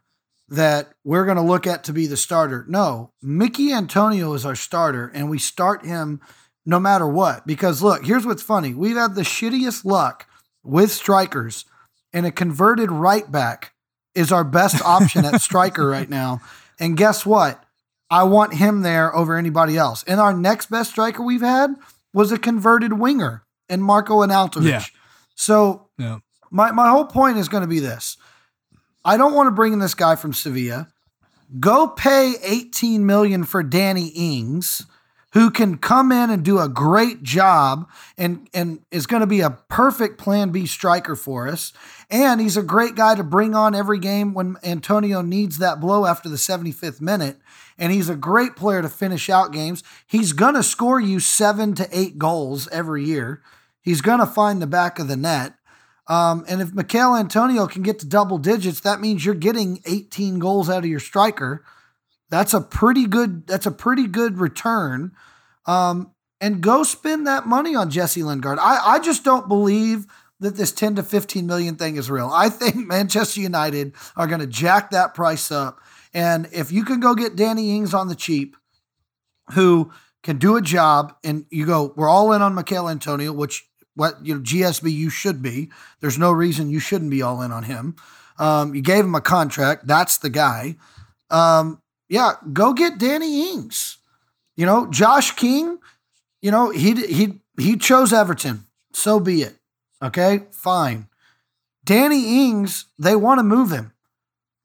[SPEAKER 2] that we're going to look at to be the starter. No, Mickey Antonio is our starter, and we start him no matter what. Because look, here's what's funny we've had the shittiest luck with strikers, and a converted right back is our best option at striker right now. And guess what? I want him there over anybody else. And our next best striker we've had was a converted winger and Marco Arnautovic. Yeah. So yeah. my, my whole point is going to be this. I don't want to bring in this guy from Sevilla. Go pay 18 million for Danny Ings who can come in and do a great job and, and is going to be a perfect plan B striker for us. And he's a great guy to bring on every game when Antonio needs that blow after the 75th minute. And he's a great player to finish out games. He's going to score you seven to eight goals every year. He's going to find the back of the net. Um, and if Michail Antonio can get to double digits, that means you're getting 18 goals out of your striker. That's a pretty good. That's a pretty good return. Um, and go spend that money on Jesse Lingard. I, I just don't believe that this 10 to 15 million thing is real. I think Manchester United are going to jack that price up. And if you can go get Danny Ings on the cheap, who can do a job, and you go, we're all in on Michail Antonio, which what you know, GSB you should be. There's no reason you shouldn't be all in on him. Um, you gave him a contract. That's the guy. Um, yeah, go get Danny Ings. You know, Josh King, you know, he he he chose Everton. So be it. Okay? Fine. Danny Ings, they want to move him.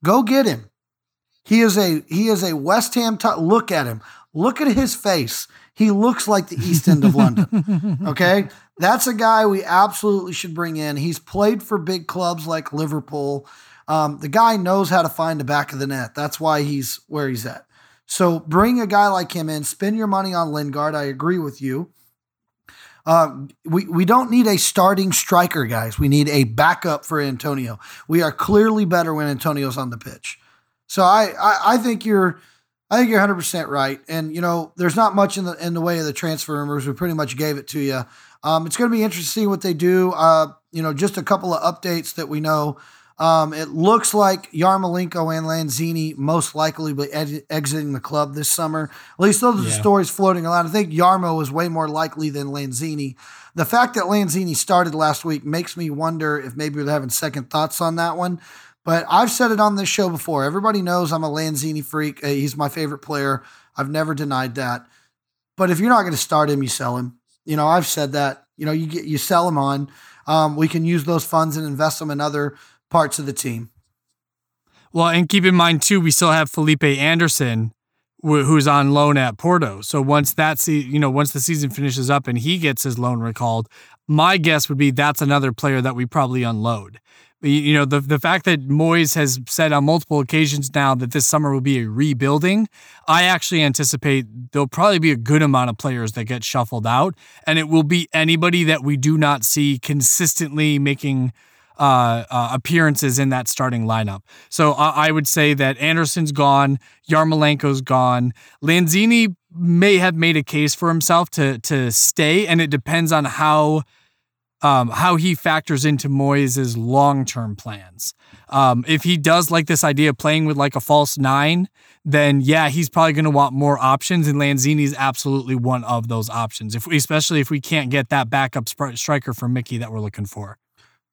[SPEAKER 2] Go get him. He is a he is a West Ham t- look at him. Look at his face. He looks like the East End of London. Okay? That's a guy we absolutely should bring in. He's played for big clubs like Liverpool. Um, the guy knows how to find the back of the net. That's why he's where he's at. So bring a guy like him in, spend your money on Lingard. I agree with you. Uh, we, we don't need a starting striker, guys. We need a backup for Antonio. We are clearly better when Antonio's on the pitch. So I, I, I think you're I think you're 100 percent right. And you know, there's not much in the in the way of the transfer rumors. We pretty much gave it to you. Um, it's going to be interesting what they do. Uh, you know, just a couple of updates that we know. Um, it looks like Yarmolenko and Lanzini most likely be ed- exiting the club this summer. At least those are the stories floating around. I think Yarmo is way more likely than Lanzini. The fact that Lanzini started last week makes me wonder if maybe they're having second thoughts on that one. But I've said it on this show before. Everybody knows I'm a Lanzini freak. Uh, he's my favorite player. I've never denied that. But if you're not going to start him, you sell him. You know, I've said that. You know, you get you sell him on. Um, we can use those funds and invest them in other parts of the team.
[SPEAKER 3] Well, and keep in mind too, we still have Felipe Anderson, who's on loan at Porto. So once that you know, once the season finishes up and he gets his loan recalled, my guess would be that's another player that we probably unload you know the the fact that Moyes has said on multiple occasions now that this summer will be a rebuilding, I actually anticipate there'll probably be a good amount of players that get shuffled out, and it will be anybody that we do not see consistently making uh, uh, appearances in that starting lineup. So I would say that Anderson's gone, Yarmolenko's gone, Lanzini may have made a case for himself to to stay, and it depends on how um, how he factors into Moyes' long term plans. Um, if he does like this idea of playing with like a false nine, then yeah, he's probably going to want more options, and Lanzini is absolutely one of those options. If especially if we can't get that backup striker for Mickey that we're looking for.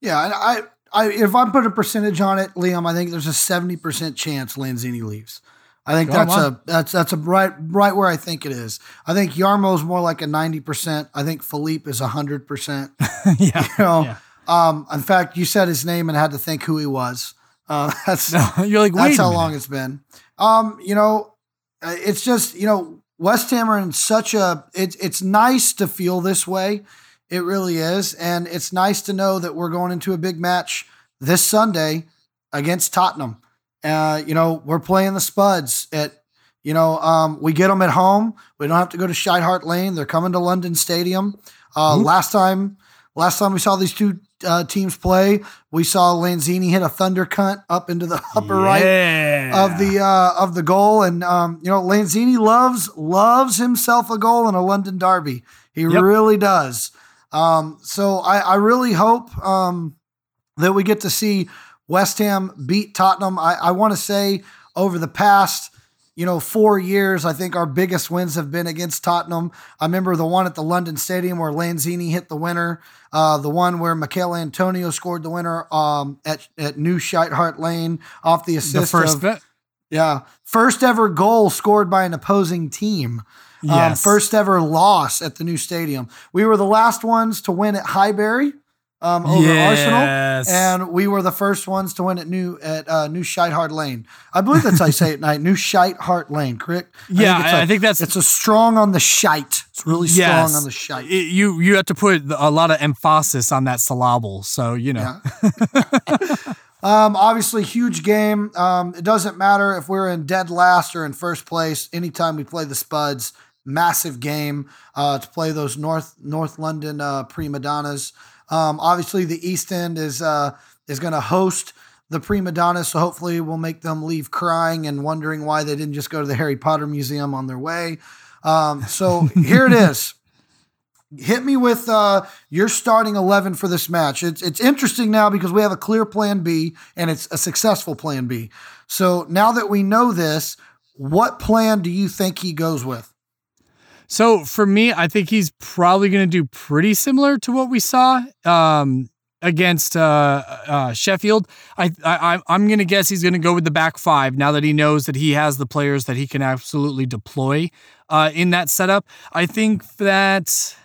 [SPEAKER 2] Yeah, and I, I if I put a percentage on it, Liam, I think there's a seventy percent chance Lanzini leaves. I think Go that's on. a that's that's a right right where I think it is. I think Yarmo's more like a ninety percent. I think Philippe is hundred percent.
[SPEAKER 3] Yeah,
[SPEAKER 2] you know. Yeah. Um, in fact, you said his name and had to think who he was. Uh, that's no,
[SPEAKER 3] you're like
[SPEAKER 2] that's how long it's been. Um, you know, uh, it's just you know West Ham are in such a. It's it's nice to feel this way. It really is, and it's nice to know that we're going into a big match this Sunday against Tottenham. Uh, you know, we're playing the Spuds at, you know, um, we get them at home. We don't have to go to Shite Hart Lane. They're coming to London Stadium. Uh, last time, Last time we saw these two uh, teams play, we saw Lanzini hit a thunder cunt up into the upper right of the uh, of the goal, and um, you know Lanzini loves loves himself a goal in a London derby. He
[SPEAKER 3] Yep.
[SPEAKER 2] really does. Um, so I, I really hope um, that we get to see West Ham beat Tottenham. I, I want to say over the past you know, four years, I think our biggest wins have been against Tottenham. I remember the one at the London Stadium where Lanzini hit the winner, uh, the one where Michael Antonio scored the winner um, at, at New Shite Lane off the assist.
[SPEAKER 3] the first
[SPEAKER 2] of,
[SPEAKER 3] bit.
[SPEAKER 2] yeah, first ever goal scored by an opposing team. Um, first ever loss at the new stadium. We were the last ones to win at Highbury um, over Arsenal, and we were the first ones to win at New at uh, New Shite Hart Lane. I believe that's how you say it. Night New Shite Hart Lane, correct?
[SPEAKER 3] Yeah,
[SPEAKER 2] it's
[SPEAKER 3] I- I think that's-
[SPEAKER 2] it's a strong on the shite. It's really strong on the shite.
[SPEAKER 3] It- you you have to put a lot of emphasis on that syllable. So you know.
[SPEAKER 2] Um, obviously, huge game. Um, it doesn't matter if we're in dead last or in first place. Anytime we play the Spuds, massive game uh, to play those North North London uh, prima donnas. Um, obviously, the East End is uh, is going to host the prima donnas, so hopefully, we'll make them leave crying and wondering why they didn't just go to the Harry Potter Museum on their way. Um, so here it is hit me with uh, your starting 11 for this match. It's, it's interesting now because we have a clear plan B and it's a successful plan B. So now that we know this, what plan do you think he goes with?
[SPEAKER 3] So for me, I think he's probably going to do pretty similar to what we saw um, against uh, uh, Sheffield. I, I I'm going to guess he's going to go with the back five now that he knows that he has the players that he can absolutely deploy uh, in that setup. I think that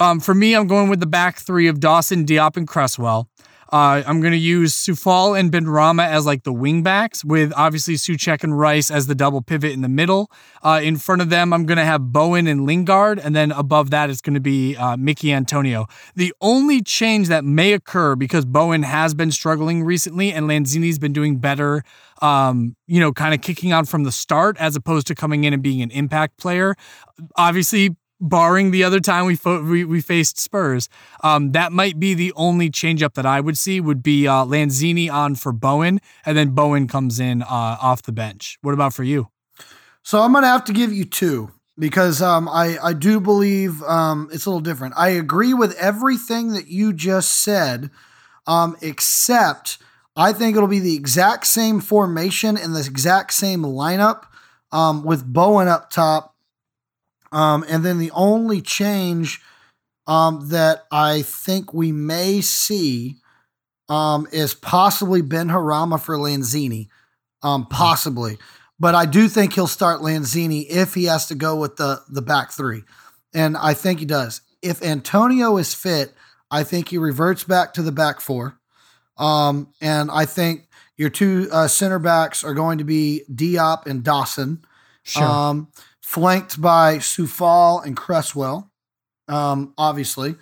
[SPEAKER 3] um, for me, I'm going with the back three of Dawson, Diop, and Cresswell. Uh, I'm going to use Coufal and Benrahma as like the wingbacks, with obviously Souček and Rice as the double pivot in the middle. Uh, in front of them, I'm going to have Bowen and Lingard, and then above that, it's going to be uh, Mickey Antonio. The only change that may occur because Bowen has been struggling recently and Lanzini's been doing better, um, you know, kind of kicking on from the start as opposed to coming in and being an impact player. Obviously, barring the other time we fo- we, we faced Spurs, um, that might be the only change up that I would see would be uh, Lanzini on for Bowen, and then Bowen comes in uh, off the bench. What about for you?
[SPEAKER 2] So I'm to have to give you two because um, I, I do believe um, it's a little different. I agree with everything that you just said, um, except I think it'll be the exact same formation and the exact same lineup um, with Bowen up top. Um, and then the only change um, that I think we may see um, is possibly Benrahma for Lanzini. Um, possibly. But I do think he'll start Lanzini if he has to go with the the back three. And I think he does. If Antonio is fit, I think he reverts back to the back four. Um, and I think your two uh, center backs are going to be Diop and Dawson um, flanked by Coufal and Cresswell. Um, obviously,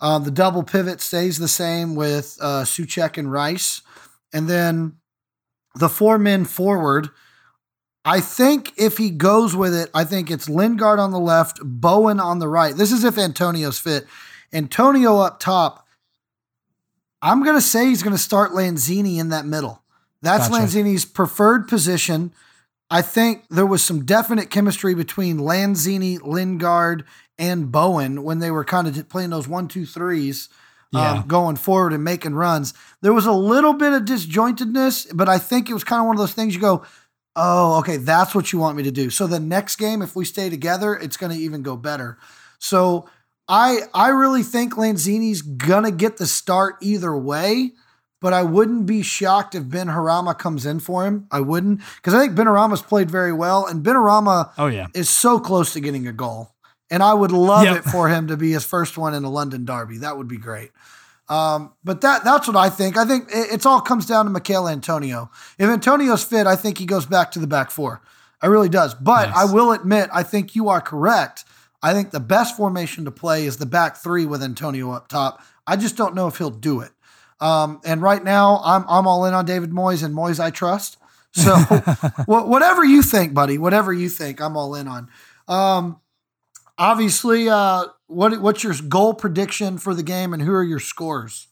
[SPEAKER 2] uh, the double pivot stays the same with uh, Souček and Rice, and then the four men forward. I think if he goes with it, I think it's Lingard on the left, Bowen on the right. This is if Antonio's fit. Antonio up top. I'm going to say he's going to start Lanzini in that middle. That's
[SPEAKER 3] Gotcha.
[SPEAKER 2] Lanzini's preferred position. I think there was some definite chemistry between Lanzini, Lingard, and Bowen when they were kind of playing those one, two, threes
[SPEAKER 3] Yeah.
[SPEAKER 2] um, going forward and making runs. There was a little bit of disjointedness, but I think it was kind of one of those things you go, oh, okay, that's what you want me to do. So the next game, if we stay together, it's going to even go better. So I I really think Lanzini's gonna get the start either way, but I wouldn't be shocked if Benrahma comes in for him. I wouldn't because I think Benrahma's played very well, and Benrahma
[SPEAKER 3] Oh yeah.
[SPEAKER 2] is so close to getting a goal. And I would love
[SPEAKER 3] Yep.
[SPEAKER 2] it for him to be his first one in a London derby. That would be great. Um, but that that's what I think. I think it, it's all comes down to Michael Antonio. If Antonio's fit, I think he goes back to the back four. I really does. But
[SPEAKER 3] Nice.
[SPEAKER 2] I will admit, I think you are correct. I think the best formation to play is the back three with Antonio up top. I just don't know if he'll do it. Um, and right now, I'm I'm all in on David Moyes and Moyes I trust. So wha- whatever you think, buddy, whatever you think, I'm all in on. Um, obviously, uh, what what's your goal prediction for the game, and who are your scores?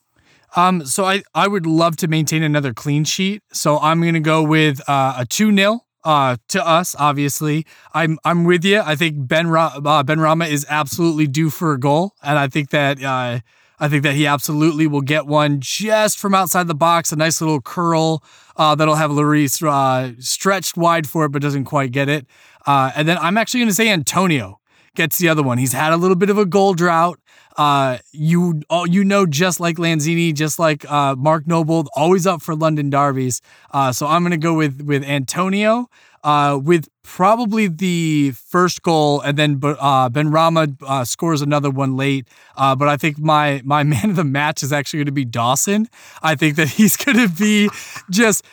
[SPEAKER 3] Um, so I, I would love to maintain another clean sheet. So I'm going to go with uh, a 2 0 uh, to us, obviously. I'm I'm with you. I think Ben Ra- uh, Benrahma is absolutely due for a goal. And I think that uh, I think that he absolutely will get one just from outside the box, a nice little curl uh, that'll have Lloris uh, stretched wide for it, but doesn't quite get it. Uh, and then I'm actually going to say Antonio gets the other one. He's had a little bit of a goal drought. Uh, you oh, you know, just like Lanzini, just like uh, Mark Noble, always up for London derbies. Uh, so I'm gonna go with with Antonio. Uh, with probably the first goal, and then uh, Benrahma uh, scores another one late. Uh, but I think my my man of the match is actually going to be Dawson. I think that he's going to be just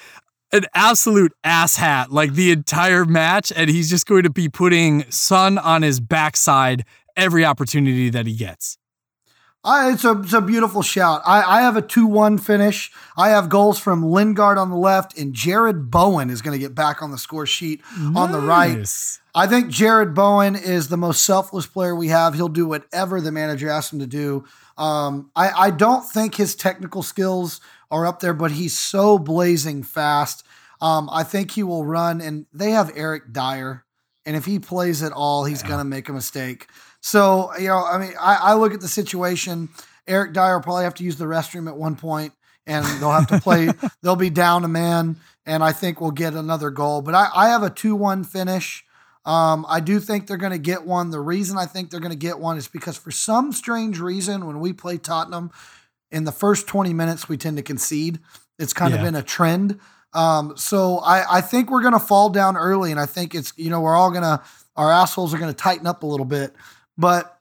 [SPEAKER 3] an absolute asshat like the entire match, and he's just going to be putting Son on his backside every opportunity that he gets.
[SPEAKER 2] I, it's, a, it's a beautiful shout. I, I have a 2 1 finish. I have goals from Lingard on the left, and Jarrod Bowen is going to get back on the score sheet nice. on the right. I think Jarrod Bowen is the most selfless player we have. He'll do whatever the manager asks him to do. Um, I, I don't think his technical skills are up there, but he's so blazing fast. Um, I think he will run, and they have Eric Dier, And if he plays at all, he's yeah. going to make a mistake. So, you know, I mean, I, I look at the situation. Eric Dier will probably have to use the restroom at one point, and they'll have to play. they'll be down a man, and I think we'll get another goal. But I, I have a two-one finish. Um, I do think they're going to get one. The reason I think they're going to get one is because for some strange reason, when we play Tottenham, in the first 20 minutes, we tend to concede. It's kind yeah. of been a trend. Um, so I, I think we're going to fall down early, and I think it's you know we're all going to our assholes are going to tighten up a little bit. But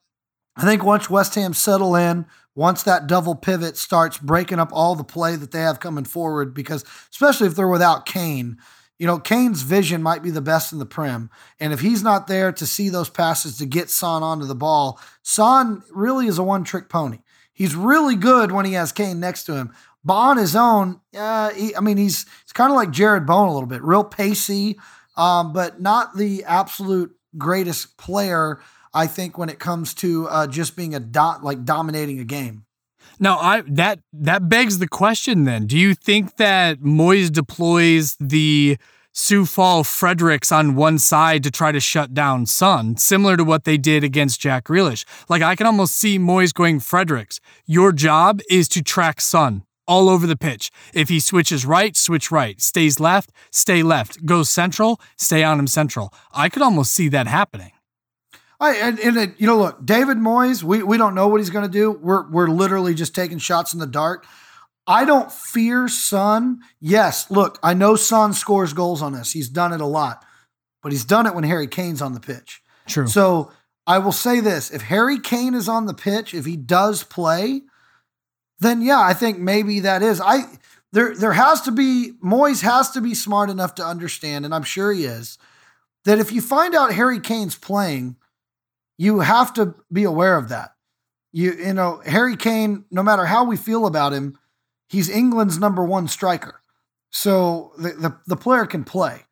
[SPEAKER 2] I think once West Ham settle in, once that double pivot starts breaking up all the play that they have coming forward, because especially if they're without Kane, you know, Kane's vision might be the best in the Prem. And if he's not there to see those passes to get Son onto the ball, Son really is a one trick pony. He's really good when he has Kane next to him. But on his own, uh, he, I mean, he's, he's kind of like Jarrod Bowen a little bit, real pacey, um, but not the absolute greatest player I think when it comes to uh, just being a dot like dominating a game.
[SPEAKER 3] Now, I that that begs the question. Then, do you think that Moyes deploys the Coufal Fredericks on one side to try to shut down Son, similar to what they did against Jack Grealish? Like I can almost see Moyes going Fredericks. Your job is to track Son all over the pitch. If he switches right, switch right. Stays left, stay left. Goes central, stay on him central. I could almost see that happening.
[SPEAKER 2] I, and, and you know, look, David Moyes, we, we don't know what he's going to do. We're, we're literally just taking shots in the dark. I don't fear Son. Yes, look, I know Son scores goals on us. He's done it a lot, but he's done it when Harry Kane's on the pitch.
[SPEAKER 3] True.
[SPEAKER 2] So I will say this if Harry Kane is on the pitch, if he does play, then yeah, I think maybe that is. I there there has to be Moyes has to be smart enough to understand, and I'm sure he is, that if you find out Harry Kane's playing, you have to be aware of that. You you know, Harry Kane, no matter how we feel about him, he's England's number one striker. So the the, the player can play.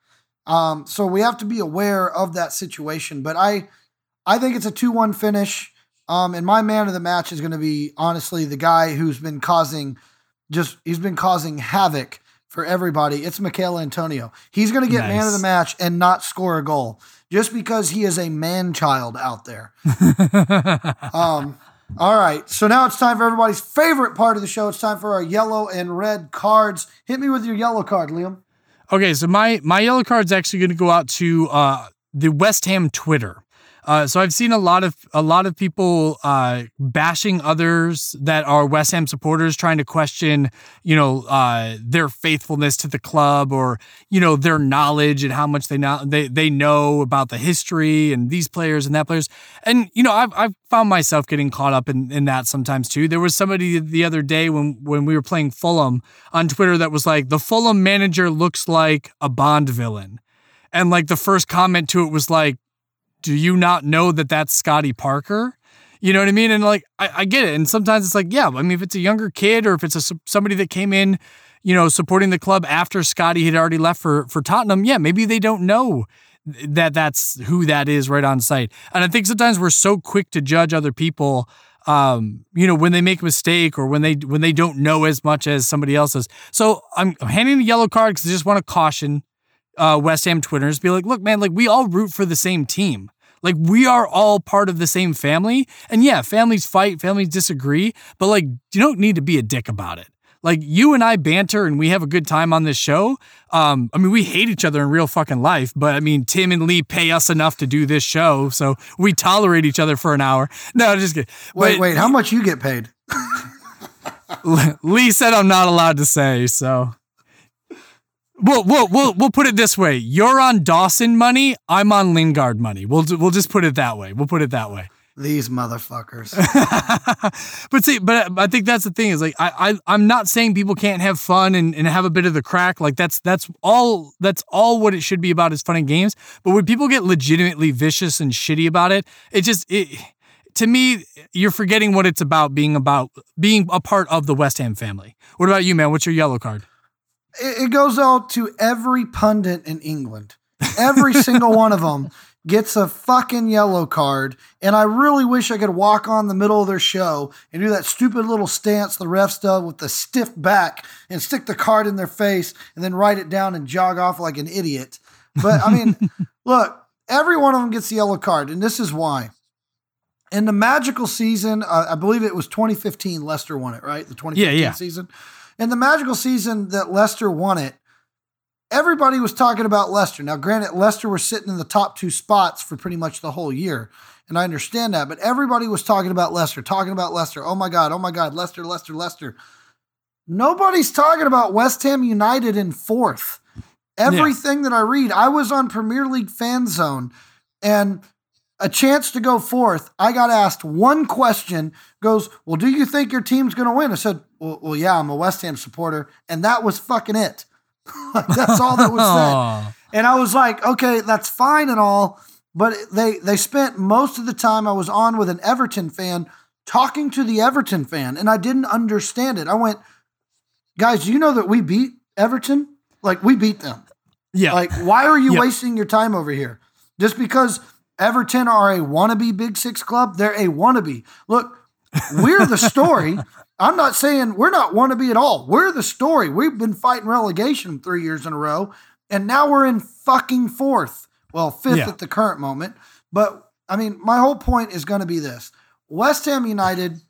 [SPEAKER 2] Um, so we have to be aware of that situation. But I I think it's a 2-1 finish. Um, and my man of the match is going to be honestly the guy who's been causing just he's been causing havoc for everybody. It's Michael Antonio. He's going to get nice. man of the match and not score a goal just because he is a man child out there. um, all right. So now it's time for everybody's favorite part of the show. It's time for our yellow and red cards. Hit me with your yellow card, Liam.
[SPEAKER 3] Okay, so my my yellow card is actually going to go out to uh, the West Ham Twitter. Uh, so I've seen a lot of a lot of people uh, bashing others that are West Ham supporters, trying to question, you know, uh, their faithfulness to the club or you know their knowledge and how much they know they they know about the history and these players and that players. And you know, I've I've found myself getting caught up in, in that sometimes too. There was somebody the other day when when we were playing Fulham on Twitter that was like, the Fulham manager looks like a Bond villain. And like the first comment to it was like, do you not know that that's Scotty Parker? You know what I mean? And like, I, I, get it. And sometimes it's like, yeah, I mean, if it's a younger kid or if it's a, somebody that came in, you know, supporting the club after Scotty had already left for, for Tottenham, yeah, maybe they don't know that that's who that is right on site. And I think sometimes we're so quick to judge other people um, you know, when they make a mistake or when they when they don't know as much as somebody else does. So I'm, I'm handing the yellow card because I just want to caution uh, West Ham Twitters, be like, look, man, like we all root for the same team. Like we are all part of the same family. And yeah, families fight, families disagree, but like you don't need to be a dick about it. Like you and I banter and we have a good time on this show. Um, I mean, we hate each other in real fucking life, but I mean, Tim and Lee pay us enough to do this show, so we tolerate each other for an hour. No, just kidding.
[SPEAKER 2] Wait, but, wait, how much you get paid?
[SPEAKER 3] Lee said I'm not allowed to say, so We'll, we'll, we'll, we'll put it this way. You're on Dawson money. I'm on Lingard money. We'll, we'll just put it that way. We'll put it that way.
[SPEAKER 2] These motherfuckers.
[SPEAKER 3] but see, but I think that's the thing is like I, I I'm not saying people can't have fun and, and have a bit of the crack. Like that's that's all that's all what it should be about is fun and games. But when people get legitimately vicious and shitty about it, it just it to me, you're forgetting what it's about being about being a part of the West Ham family. What about you, man? What's your yellow card?
[SPEAKER 2] It goes out to every pundit in England. Every single one of them gets a fucking yellow card. And I really wish I could walk on the middle of their show and do that stupid little stance the refs do with the stiff back and stick the card in their face and then write it down and jog off like an idiot. But I mean, look, every one of them gets the yellow card. And this is why. In the magical season, uh, I believe it was 2015, Leicester won it, right? The 2015 yeah, yeah. season. In the magical season that Leicester won it, everybody was talking about Leicester. Now, granted, Leicester were sitting in the top two spots for pretty much the whole year. And I understand that, but everybody was talking about Leicester, talking about Leicester. Oh my God, oh my God, Leicester, Leicester, Leicester. Nobody's talking about West Ham United in fourth. Everything yeah. that I read, I was on Premier League Fan Zone and a chance to go fourth. I got asked one question goes, Well, do you think your team's going to win? I said, well, well, yeah, I'm a West Ham supporter. And that was fucking it. that's all that was said. and I was like, okay, that's fine and all. But they they spent most of the time I was on with an Everton fan talking to the Everton fan, and I didn't understand it. I went, guys, do you know that we beat Everton? Like we beat them. Yeah. Like, why are you wasting your time over here? Just because Everton are a wannabe Big Six club, they're a wannabe. Look, we're the story. I'm not saying we're not wannabe at all. We're the story. We've been fighting relegation three years in a row, and now we're in fucking fourth. Well, fifth yeah. at the current moment. But I mean, my whole point is going to be this West Ham United.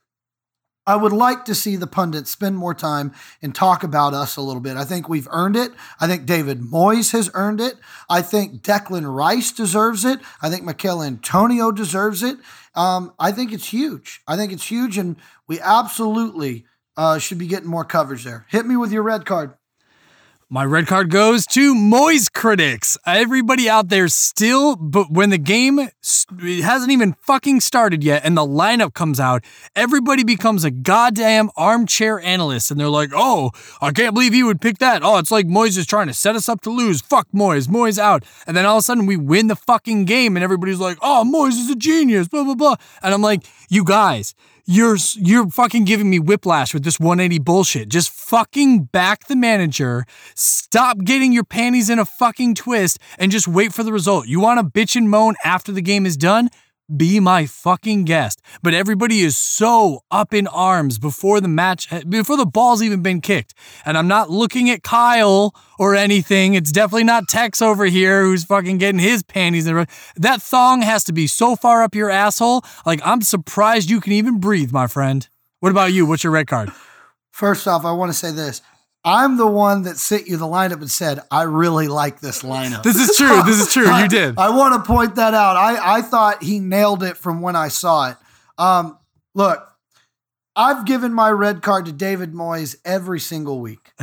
[SPEAKER 2] I would like to see the pundits spend more time and talk about us a little bit. I think we've earned it. I think David Moyes has earned it. I think Declan Rice deserves it. I think Michail Antonio deserves it. Um, I think it's huge. I think it's huge, and we absolutely uh, should be getting more coverage there. Hit me with your red card.
[SPEAKER 3] My red card goes to Moyes critics. Everybody out there still, but when the game hasn't even fucking started yet and the lineup comes out, everybody becomes a goddamn armchair analyst and they're like, oh, I can't believe he would pick that. Oh, it's like Moyes is trying to set us up to lose. Fuck Moyes. Moyes out. And then all of a sudden we win the fucking game and everybody's like, oh, Moyes is a genius, blah, blah, blah. And I'm like, you guys, you're you're fucking giving me whiplash with this 180 bullshit. Just fucking back the manager. Stop getting your panties in a fucking twist and just wait for the result. You want to bitch and moan after the game is done? Be my fucking guest. But everybody is so up in arms before the match, before the ball's even been kicked. And I'm not looking at Kyle or anything. It's definitely not Tex over here who's fucking getting his panties in. That thong has to be so far up your asshole. Like, I'm surprised you can even breathe, my friend. What about you? What's your red card?
[SPEAKER 2] First off, I want to say this. I'm the one that sent you the lineup and said, I really like this lineup.
[SPEAKER 3] This is true. This is true. You did.
[SPEAKER 2] I want to point that out. I, I thought he nailed it from when I saw it. Um, look, I've given my red card to David Moyes every single week.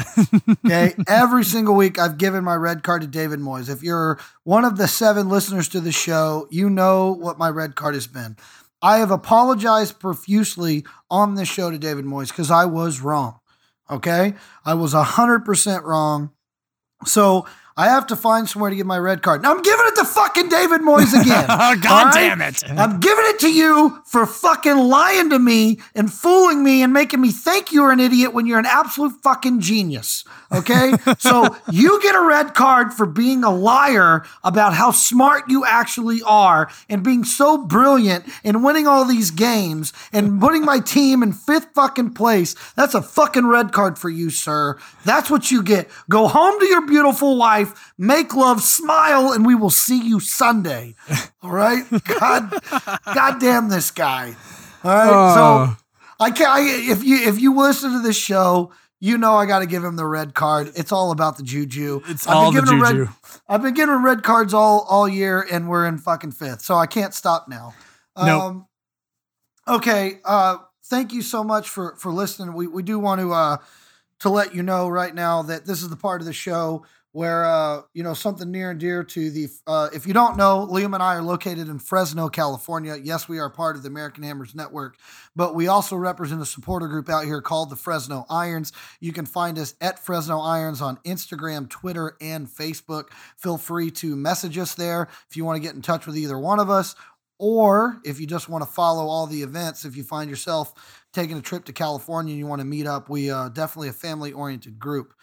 [SPEAKER 2] Okay. every single week, I've given my red card to David Moyes. If you're one of the seven listeners to the show, you know what my red card has been. I have apologized profusely on this show to David Moyes because I was wrong. Okay. I was 100% wrong. So I have to find somewhere to get my red card. Now I'm giving it to fucking David Moyes again.
[SPEAKER 3] God
[SPEAKER 2] right?
[SPEAKER 3] damn it.
[SPEAKER 2] I'm giving it to you for fucking lying to me and fooling me and making me think you're an idiot when you're an absolute fucking genius. Okay? so you get a red card for being a liar about how smart you actually are and being so brilliant and winning all these games and putting my team in fifth fucking place. That's a fucking red card for you, sir. That's what you get. Go home to your beautiful wife, make love, smile, and we will see you Sunday. All right? God, God damn this guy. All right.
[SPEAKER 3] Oh.
[SPEAKER 2] So I can't. I, if you if you listen to this show, you know I got to give him the red card. It's all about the juju.
[SPEAKER 3] It's all the juju.
[SPEAKER 2] Red, I've been giving him red cards all all year, and we're in fucking fifth. So I can't stop now.
[SPEAKER 3] Nope.
[SPEAKER 2] Um, okay. Uh, thank you so much for for listening. We we do want to uh to let you know right now that this is the part of the show where uh you know something near and dear to the uh if you don't know liam and i are located in fresno california. Yes we are part of the american hammers network but we also represent a supporter group out here called the fresno irons. You can find us at fresno irons on instagram twitter and facebook. Feel free to message us there if you want to get in touch with either one of us or if you just want to follow all the events if you find yourself taking a trip to california and you want to meet up we uh definitely a family oriented group.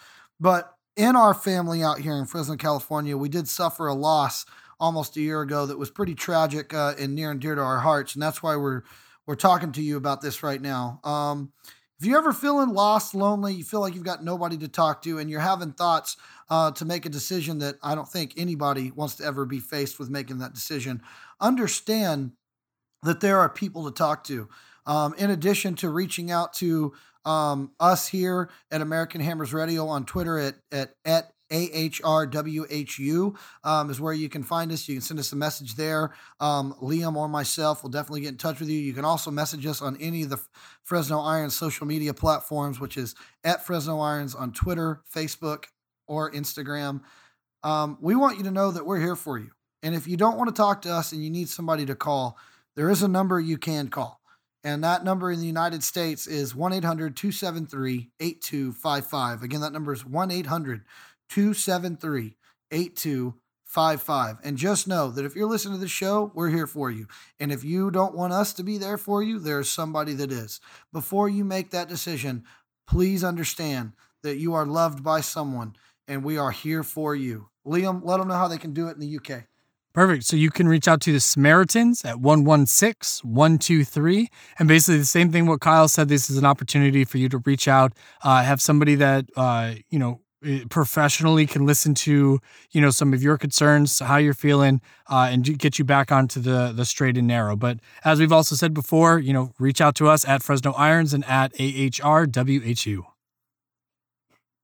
[SPEAKER 2] But in our family out here in Fresno, California, we did suffer a loss almost a year ago that was pretty tragic uh, and near and dear to our hearts, and that's why we're we're talking to you about this right now. Um, if you're ever feeling lost, lonely, you feel like you've got nobody to talk to, and you're having thoughts uh, to make a decision that I don't think anybody wants to ever be faced with making that decision, understand that there are people to talk to. Um, in addition to reaching out to um, us here at American Hammers Radio on Twitter at at at AHRWHU um, is where you can find us. You can send us a message there. Um, Liam or myself will definitely get in touch with you. You can also message us on any of the Fresno Irons social media platforms, which is at Fresno Irons on Twitter, Facebook, or Instagram. Um, we want you to know that we're here for you. And if you don't want to talk to us and you need somebody to call, there is a number you can call. And that number in the United States is 1 800 273 8255. Again, that number is 1 800 273 8255. And just know that if you're listening to the show, we're here for you. And if you don't want us to be there for you, there's somebody that is. Before you make that decision, please understand that you are loved by someone and we are here for you. Liam, let them know how they can do it in the UK.
[SPEAKER 3] Perfect. So you can reach out to the Samaritans at 116 123. And basically, the same thing what Kyle said. This is an opportunity for you to reach out, uh, have somebody that, uh, you know, eh, professionally can listen to you know some of your concerns how you're feeling uh, and get you back onto the the straight and narrow but as we've also said before you know reach out to us at fresno irons and at ahrwhu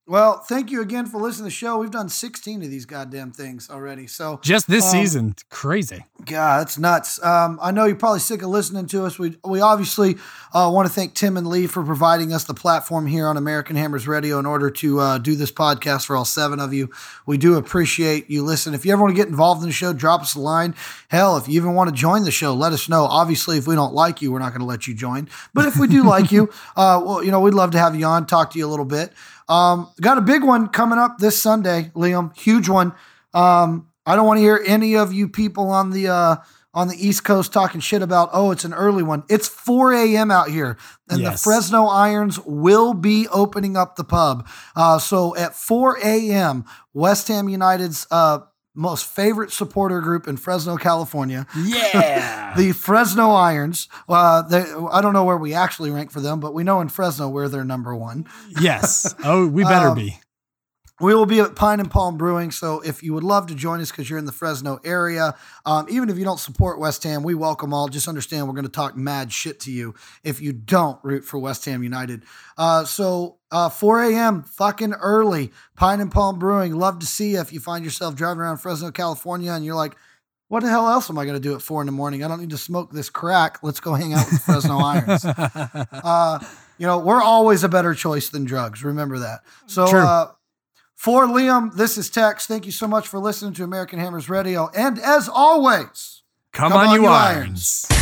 [SPEAKER 2] Well, thank you again for listening to the show. We've done 16 of these goddamn things already. So,
[SPEAKER 3] just this
[SPEAKER 2] Um,
[SPEAKER 3] season crazy
[SPEAKER 2] God, it's nuts. Um, I know you're probably sick of listening to us. We we obviously uh, want to thank Tim and Lee for providing us the platform here on American Hammers Radio in order to uh, do this podcast for all seven of you. We do appreciate you listening. If you ever want to get involved in the show, drop us a line. Hell, if you even want to join the show, let us know. Obviously, if we don't like you, we're not going to let you join. But if we do like you, uh, well, you know, we'd love to have you on, talk to you a little bit. Um, got a big one coming up this Sunday, Liam. Huge one. Um, I don't want to hear any of you people on the uh, on the East Coast talking shit about. Oh, it's an early one. It's 4 a.m. out here, and the Fresno Irons will be opening up the pub. Uh, so at 4 a.m., West Ham United's uh, most favorite supporter group in Fresno, California,
[SPEAKER 3] yeah
[SPEAKER 2] the Fresno Irons. Uh, they, I don't know where we actually rank for them, but we know in Fresno we're their number one.
[SPEAKER 3] yes oh we better
[SPEAKER 2] Um,
[SPEAKER 3] be
[SPEAKER 2] We will be at Pine and Palm Brewing. So if you would love to join us because you're in the Fresno area, um, even if you don't support West Ham, we welcome all. Just understand we're going to talk mad shit to you if you don't root for West Ham United. Uh, so uh, 4 a.m. fucking early, Pine and Palm Brewing. Love to see you if you find yourself driving around Fresno, California, and you're like, what the hell else am I going to do at four in the morning? I don't need to smoke this crack. Let's go hang out with the Fresno Irons. Uh, you know, we're always a better choice than drugs. Remember that. So, uh, for Liam, this is Tex. Thank you so much for listening to American Hammers Radio. And as always,
[SPEAKER 3] come,
[SPEAKER 2] come
[SPEAKER 3] on,
[SPEAKER 2] on, you
[SPEAKER 3] irons.
[SPEAKER 2] irons.